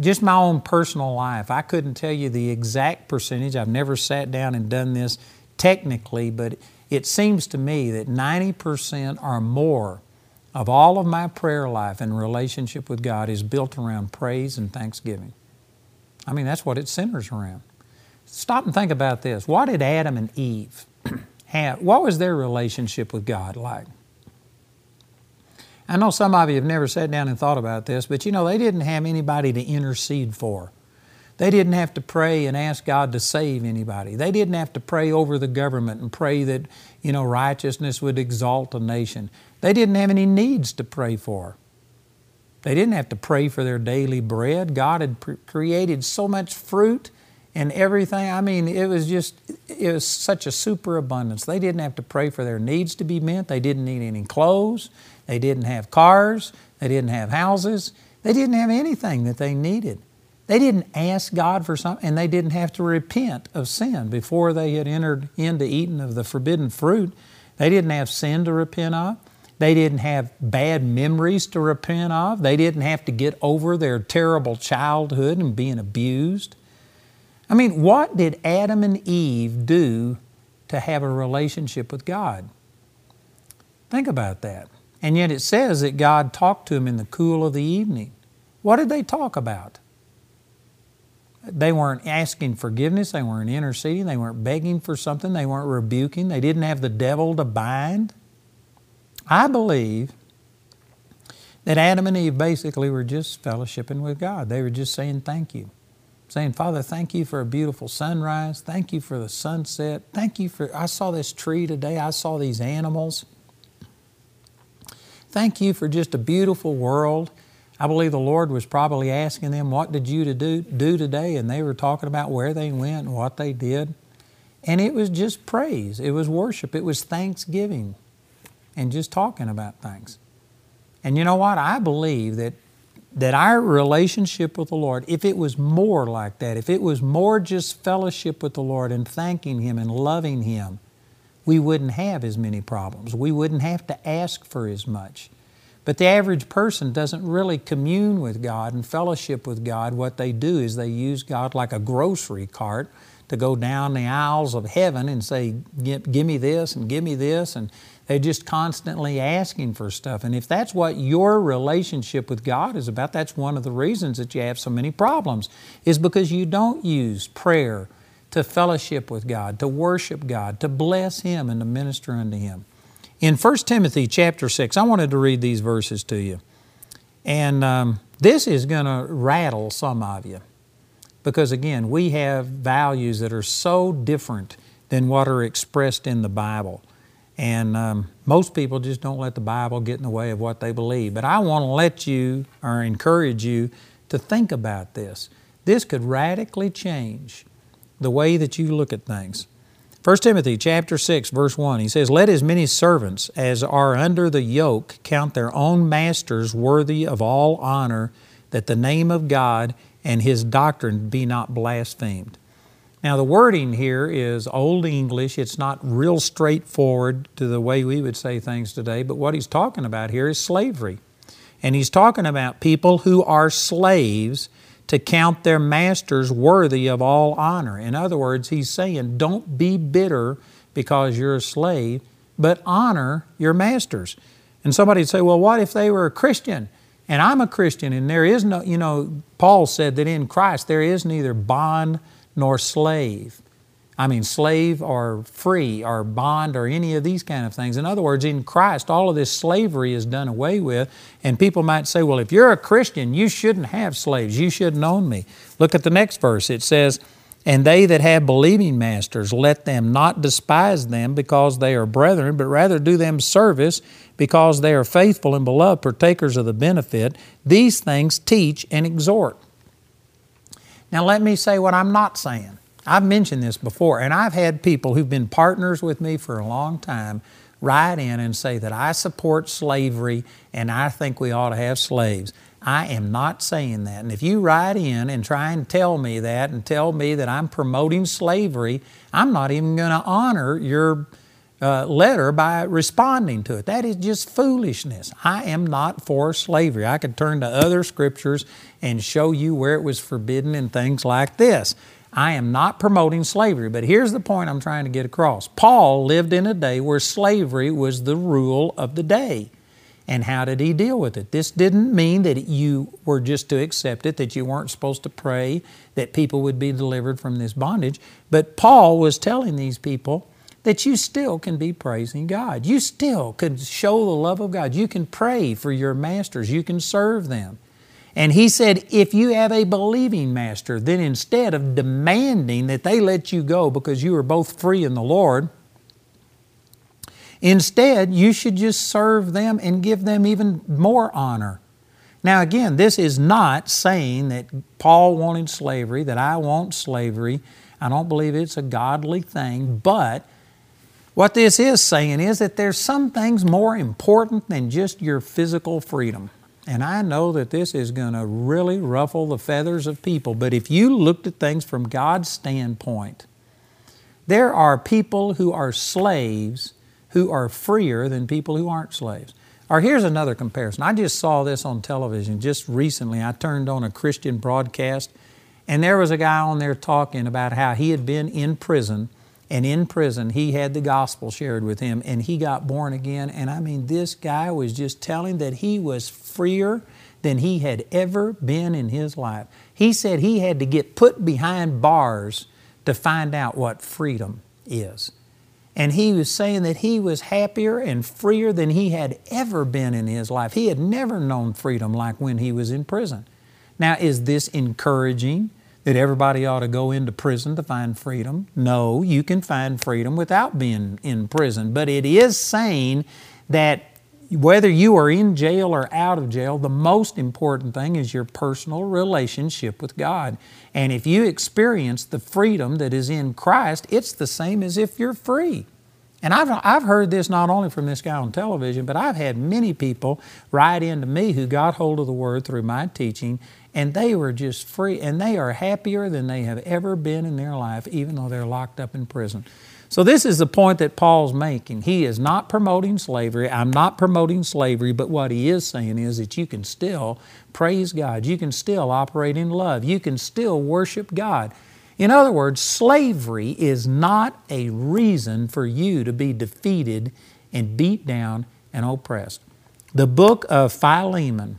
S1: Just my own personal life, I couldn't tell you the exact percentage. I've never sat down and done this technically, but it seems to me that 90% or more of all of my prayer life and relationship with God is built around praise and thanksgiving. I mean, that's what it centers around. Stop and think about this. What did Adam and Eve <clears throat> have? What was their relationship with God like? I know some of you have never sat down and thought about this, but you know, they didn't have anybody to intercede for. They didn't have to pray and ask God to save anybody. They didn't have to pray over the government and pray that, you know, righteousness would exalt a nation. They didn't have any needs to pray for. They didn't have to pray for their daily bread. God had pre- created so much fruit and everything. I mean, it was just, it was such a superabundance. They didn't have to pray for their needs to be met. They didn't need any clothes. They didn't have cars. They didn't have houses. They didn't have anything that they needed. They didn't ask God for something, and they didn't have to repent of sin before they had entered into eating of the forbidden fruit. They didn't have sin to repent of. They didn't have bad memories to repent of. They didn't have to get over their terrible childhood and being abused. I mean, what did Adam and Eve do to have a relationship with God? Think about that. And yet it says that God talked to him in the cool of the evening. What did they talk about? They weren't asking forgiveness. They weren't interceding. They weren't begging for something. They weren't rebuking. They didn't have the devil to bind. I believe that Adam and Eve basically were just fellowshipping with God. They were just saying thank you. Saying, Father, thank you for a beautiful sunrise. Thank you for the sunset. Thank you for, I saw this tree today. I saw these animals. Thank you for just a beautiful world. I believe the Lord was probably asking them, What did you to do, do today? And they were talking about where they went and what they did. And it was just praise, it was worship, it was thanksgiving, and just talking about things. And you know what? I believe that, that our relationship with the Lord, if it was more like that, if it was more just fellowship with the Lord and thanking Him and loving Him, we wouldn't have as many problems. We wouldn't have to ask for as much. But the average person doesn't really commune with God and fellowship with God. What they do is they use God like a grocery cart to go down the aisles of heaven and say, Give me this and give me this. And they're just constantly asking for stuff. And if that's what your relationship with God is about, that's one of the reasons that you have so many problems, is because you don't use prayer to fellowship with God, to worship God, to bless Him, and to minister unto Him. In 1 Timothy chapter 6, I wanted to read these verses to you. And um, this is going to rattle some of you because, again, we have values that are so different than what are expressed in the Bible. And um, most people just don't let the Bible get in the way of what they believe. But I want to let you or encourage you to think about this. This could radically change the way that you look at things. 1 Timothy chapter 6 verse 1 he says let as many servants as are under the yoke count their own masters worthy of all honor that the name of God and his doctrine be not blasphemed. Now the wording here is old English. It's not real straightforward to the way we would say things today, but what he's talking about here is slavery. And he's talking about people who are slaves to count their masters worthy of all honor. In other words, he's saying, don't be bitter because you're a slave, but honor your masters. And somebody'd say, well, what if they were a Christian? And I'm a Christian, and there is no, you know, Paul said that in Christ there is neither bond nor slave. I mean, slave or free or bond or any of these kind of things. In other words, in Christ, all of this slavery is done away with. And people might say, well, if you're a Christian, you shouldn't have slaves. You shouldn't own me. Look at the next verse. It says, and they that have believing masters, let them not despise them because they are brethren, but rather do them service because they are faithful and beloved, partakers of the benefit. These things teach and exhort. Now, let me say what I'm not saying. I've mentioned this before, and I've had people who've been partners with me for a long time write in and say that I support slavery and I think we ought to have slaves. I am not saying that. And if you write in and try and tell me that and tell me that I'm promoting slavery, I'm not even going to honor your uh, letter by responding to it. That is just foolishness. I am not for slavery. I could turn to other scriptures and show you where it was forbidden and things like this. I am not promoting slavery, but here's the point I'm trying to get across. Paul lived in a day where slavery was the rule of the day. And how did he deal with it? This didn't mean that you were just to accept it, that you weren't supposed to pray that people would be delivered from this bondage. But Paul was telling these people that you still can be praising God. You still can show the love of God. You can pray for your masters, you can serve them. And he said, if you have a believing master, then instead of demanding that they let you go because you are both free in the Lord, instead you should just serve them and give them even more honor. Now, again, this is not saying that Paul wanted slavery, that I want slavery. I don't believe it's a godly thing, but what this is saying is that there's some things more important than just your physical freedom. And I know that this is going to really ruffle the feathers of people, but if you looked at things from God's standpoint, there are people who are slaves who are freer than people who aren't slaves. Or here's another comparison. I just saw this on television just recently. I turned on a Christian broadcast, and there was a guy on there talking about how he had been in prison and in prison, he had the gospel shared with him and he got born again. And I mean, this guy was just telling that he was freer than he had ever been in his life. He said he had to get put behind bars to find out what freedom is. And he was saying that he was happier and freer than he had ever been in his life. He had never known freedom like when he was in prison. Now, is this encouraging? That everybody ought to go into prison to find freedom. No, you can find freedom without being in prison. But it is saying that whether you are in jail or out of jail, the most important thing is your personal relationship with God. And if you experience the freedom that is in Christ, it's the same as if you're free. And I've, I've heard this not only from this guy on television, but I've had many people write into me who got hold of the Word through my teaching and they were just free, and they are happier than they have ever been in their life, even though they're locked up in prison. So, this is the point that Paul's making. He is not promoting slavery. I'm not promoting slavery, but what he is saying is that you can still praise God. You can still operate in love. You can still worship God. In other words, slavery is not a reason for you to be defeated and beat down and oppressed. The book of Philemon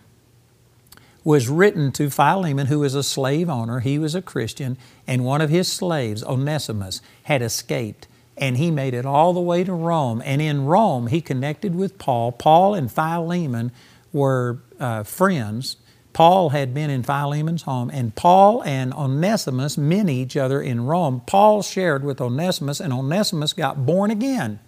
S1: was written to Philemon, who was a slave owner. He was a Christian, and one of his slaves, Onesimus, had escaped. And he made it all the way to Rome. And in Rome, he connected with Paul. Paul and Philemon were uh, friends. Paul had been in Philemon's home, and Paul and Onesimus met each other in Rome. Paul shared with Onesimus, and Onesimus got born again.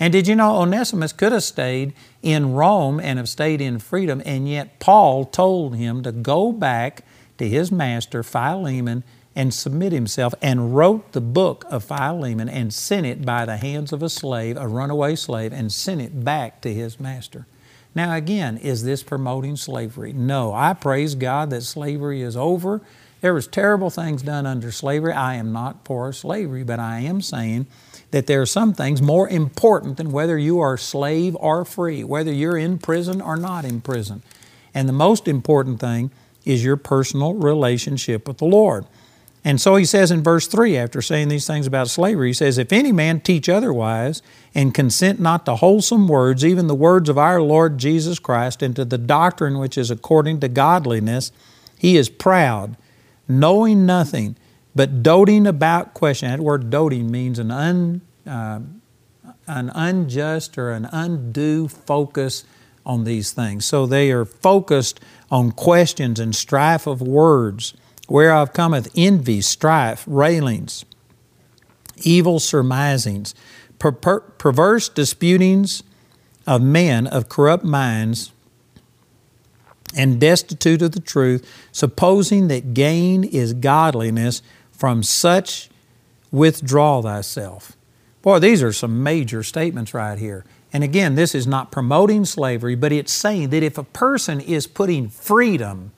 S1: And did you know Onesimus could have stayed in Rome and have stayed in freedom, and yet Paul told him to go back to his master, Philemon, and submit himself, and wrote the book of Philemon and sent it by the hands of a slave, a runaway slave, and sent it back to his master. Now, again, is this promoting slavery? No. I praise God that slavery is over. There was terrible things done under slavery. I am not for slavery, but I am saying that there are some things more important than whether you are slave or free, whether you're in prison or not in prison. And the most important thing is your personal relationship with the Lord. And so he says in verse 3, after saying these things about slavery, he says, If any man teach otherwise, and consent not to wholesome words, even the words of our Lord Jesus Christ, and to the doctrine which is according to godliness, he is proud, knowing nothing but doting about question. That word doting means an, un, uh, an unjust or an undue focus on these things. So they are focused on questions and strife of words, whereof cometh envy, strife, railings, evil surmisings, per- per- perverse disputings of men of corrupt minds and destitute of the truth, supposing that gain is godliness, from such withdraw thyself. Boy, these are some major statements right here. And again, this is not promoting slavery, but it's saying that if a person is putting freedom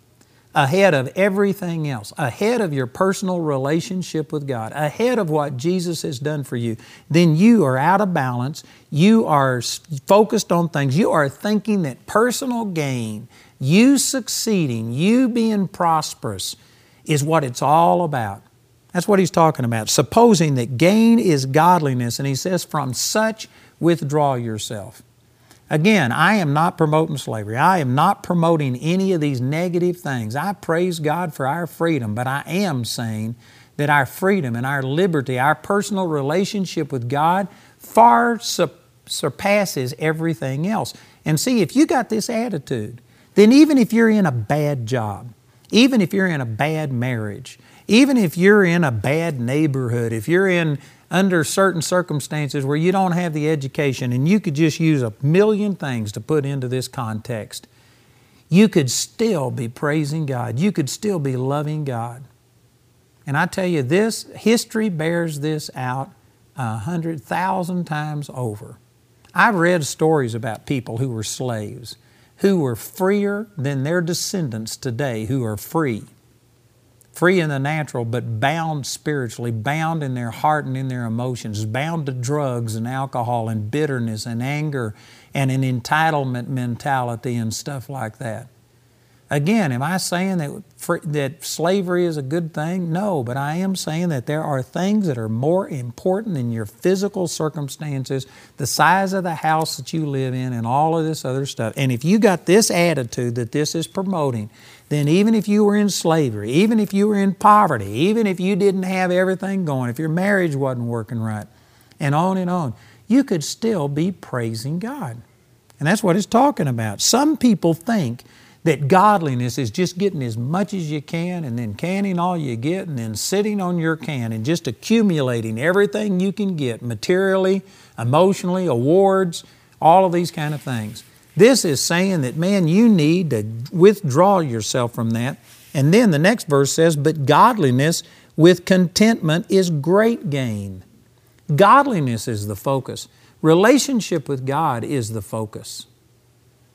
S1: ahead of everything else, ahead of your personal relationship with God, ahead of what Jesus has done for you, then you are out of balance. You are focused on things. You are thinking that personal gain, you succeeding, you being prosperous, is what it's all about. That's what he's talking about. Supposing that gain is godliness, and he says, from such withdraw yourself. Again, I am not promoting slavery. I am not promoting any of these negative things. I praise God for our freedom, but I am saying that our freedom and our liberty, our personal relationship with God, far su- surpasses everything else. And see, if you got this attitude, then even if you're in a bad job, even if you're in a bad marriage, even if you're in a bad neighborhood, if you're in under certain circumstances where you don't have the education and you could just use a million things to put into this context, you could still be praising God. You could still be loving God. And I tell you, this history bears this out a hundred thousand times over. I've read stories about people who were slaves, who were freer than their descendants today, who are free free in the natural, but bound spiritually, bound in their heart and in their emotions, bound to drugs and alcohol and bitterness and anger and an entitlement mentality and stuff like that. Again, am I saying that, for, that slavery is a good thing? No, but I am saying that there are things that are more important than your physical circumstances, the size of the house that you live in, and all of this other stuff. And if you got this attitude that this is promoting, then even if you were in slavery, even if you were in poverty, even if you didn't have everything going, if your marriage wasn't working right, and on and on, you could still be praising God. And that's what it's talking about. Some people think that godliness is just getting as much as you can and then canning all you get and then sitting on your can and just accumulating everything you can get materially, emotionally, awards, all of these kind of things. This is saying that, man, you need to withdraw yourself from that. And then the next verse says, But godliness with contentment is great gain. Godliness is the focus. Relationship with God is the focus.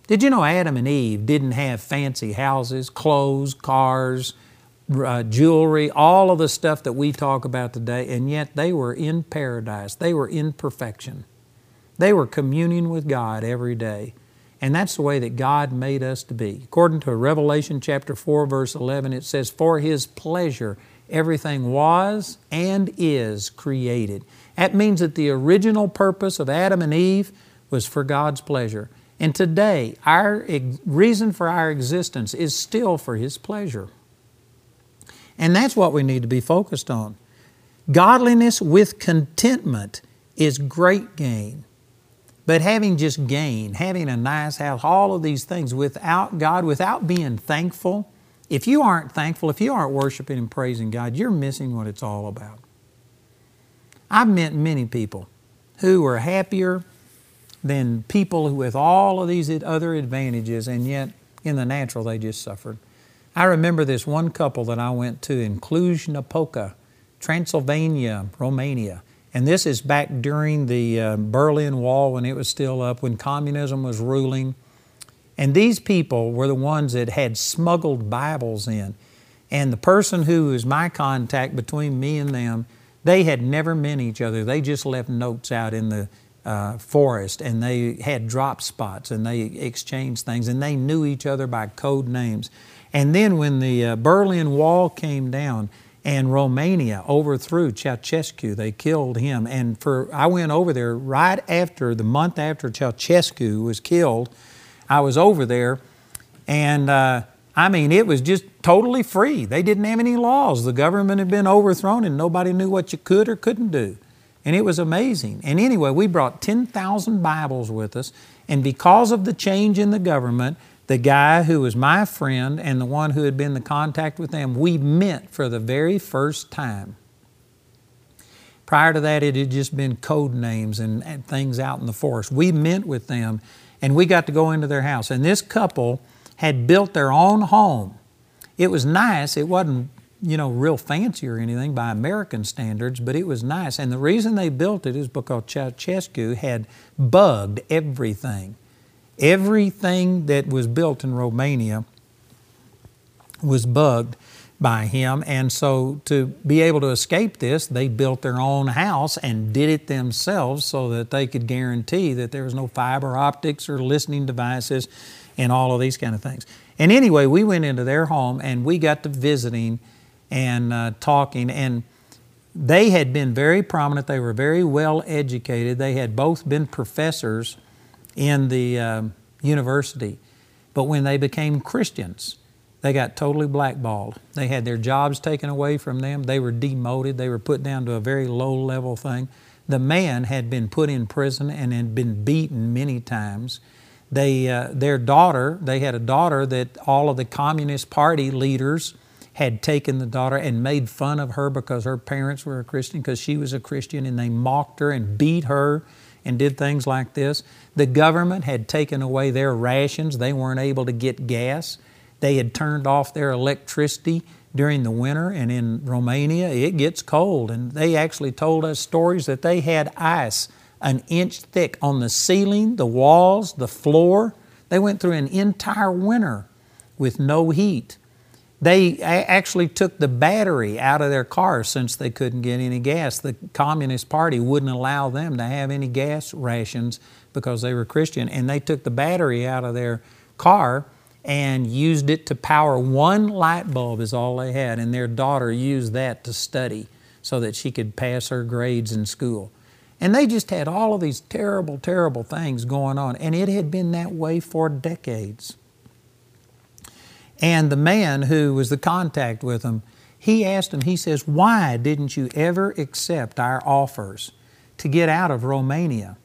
S1: Did you know Adam and Eve didn't have fancy houses, clothes, cars, uh, jewelry, all of the stuff that we talk about today, and yet they were in paradise. They were in perfection. They were communing with God every day. And that's the way that God made us to be. According to Revelation chapter 4, verse 11, it says, For His pleasure everything was and is created. That means that the original purpose of Adam and Eve was for God's pleasure. And today, our reason for our existence is still for His pleasure. And that's what we need to be focused on. Godliness with contentment is great gain. But having just gain, having a nice house, all of these things without God, without being thankful, if you aren't thankful, if you aren't worshiping and praising God, you're missing what it's all about. I've met many people who are happier than people with all of these other advantages, and yet in the natural they just suffered. I remember this one couple that I went to in Cluj Napoca, Transylvania, Romania. And this is back during the uh, Berlin Wall when it was still up, when communism was ruling. And these people were the ones that had smuggled Bibles in. And the person who was my contact between me and them, they had never met each other. They just left notes out in the uh, forest and they had drop spots and they exchanged things and they knew each other by code names. And then when the uh, Berlin Wall came down and Romania overthrew Ceausescu, they killed him. And for I went over there right after the month after Ceausescu was killed. I was over there and uh, I mean, it was just totally free. They didn't have any laws. The government had been overthrown and nobody knew what you could or couldn't do. And it was amazing. And anyway, we brought 10,000 Bibles with us. And because of the change in the government, the guy who was my friend and the one who had been in contact with them, we met for the very first time. Prior to that, it had just been code names and, and things out in the forest. We met with them and we got to go into their house. And this couple had built their own home. It was nice. It wasn't, you know, real fancy or anything by American standards, but it was nice. And the reason they built it is because Ceausescu had bugged everything. Everything that was built in Romania was bugged by him. And so, to be able to escape this, they built their own house and did it themselves so that they could guarantee that there was no fiber optics or listening devices and all of these kind of things. And anyway, we went into their home and we got to visiting and uh, talking. And they had been very prominent, they were very well educated, they had both been professors in the uh, university. But when they became Christians, they got totally blackballed. They had their jobs taken away from them. They were demoted. They were put down to a very low level thing. The man had been put in prison and had been beaten many times. They, uh, their daughter, they had a daughter that all of the Communist Party leaders had taken the daughter and made fun of her because her parents were a Christian, because she was a Christian, and they mocked her and beat her and did things like this. The government had taken away their rations. They weren't able to get gas. They had turned off their electricity during the winter, and in Romania it gets cold. And they actually told us stories that they had ice an inch thick on the ceiling, the walls, the floor. They went through an entire winter with no heat. They actually took the battery out of their car since they couldn't get any gas. The Communist Party wouldn't allow them to have any gas rations because they were Christian, and they took the battery out of their car and used it to power one light bulb is all they had and their daughter used that to study so that she could pass her grades in school and they just had all of these terrible, terrible things going on. And it had been that way for decades. And the man who was the contact with him, he asked him, he says, Why didn't you ever accept our offers to get out of Romania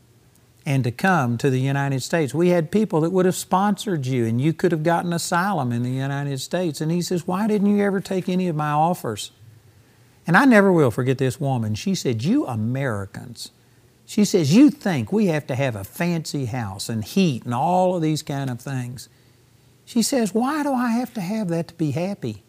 S1: and to come to the United States? We had people that would have sponsored you and you could have gotten asylum in the United States. And he says, Why didn't you ever take any of my offers? And I never will forget this woman. She said, You Americans she says, You think we have to have a fancy house and heat and all of these kind of things. She says, Why do I have to have that to be happy?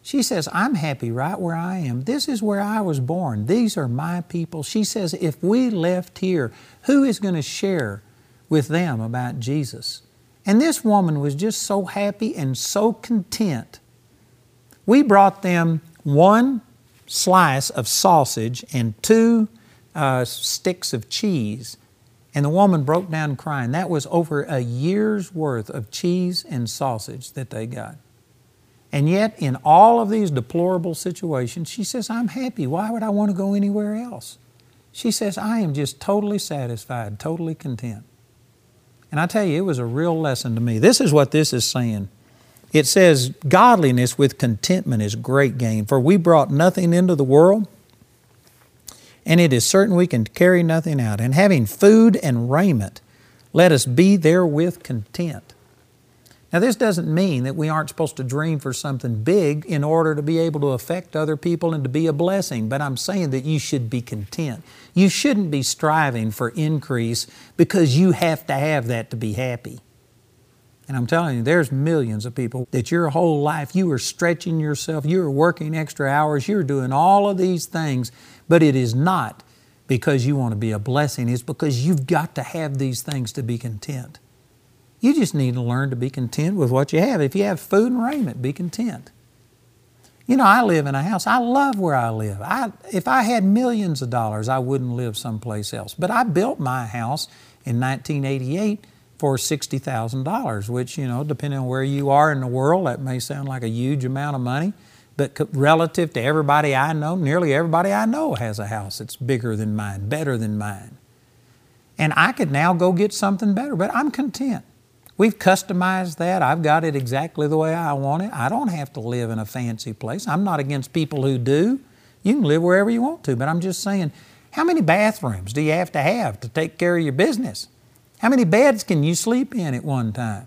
S1: She says, I'm happy right where I am. This is where I was born. These are my people. She says, If we left here, who is going to share with them about Jesus? And this woman was just so happy and so content. We brought them one slice of sausage and two uh, sticks of cheese. And the woman broke down crying. That was over a year's worth of cheese and sausage that they got. And yet, in all of these deplorable situations, she says, I'm happy. Why would I want to go anywhere else? She says, I am just totally satisfied, totally content. And I tell you, it was a real lesson to me. This is what this is saying. It says, Godliness with contentment is great gain, for we brought nothing into the world and it is certain we can carry nothing out. And having food and raiment, let us be therewith content. Now, this doesn't mean that we aren't supposed to dream for something big in order to be able to affect other people and to be a blessing, but I'm saying that you should be content. You shouldn't be striving for increase because you have to have that to be happy. And I'm telling you, there's millions of people that your whole life you are stretching yourself, you are working extra hours, you're doing all of these things but it is not because you want to be a blessing, it's because you've got to have these things to be content. You just need to learn to be content with what you have. If you have food and raiment, be content. You know, I live in a house. I love where I live. I, if I had millions of dollars, I wouldn't live someplace else. But I built my house in 1988 for $60,000, which, you know, depending on where you are in the world, that may sound like a huge amount of money. But relative to everybody I know, nearly everybody I know has a house that's bigger than mine, better than mine. And I could now go get something better, but I'm content We've customized that. I've got it exactly the way I want it. I don't have to live in a fancy place. I'm not against people who do. You can live wherever you want to, but I'm just saying, how many bathrooms do you have to have to take care of your business? How many beds can you sleep in at one time?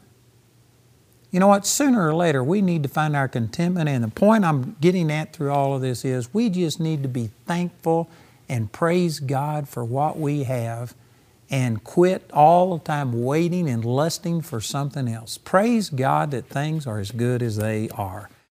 S1: You know what? Sooner or later, we need to find our contentment. And the point I'm getting at through all of this is we just need to be thankful and praise God for what we have and quit all the time waiting and lusting for something else. Praise God that things are as good as they are.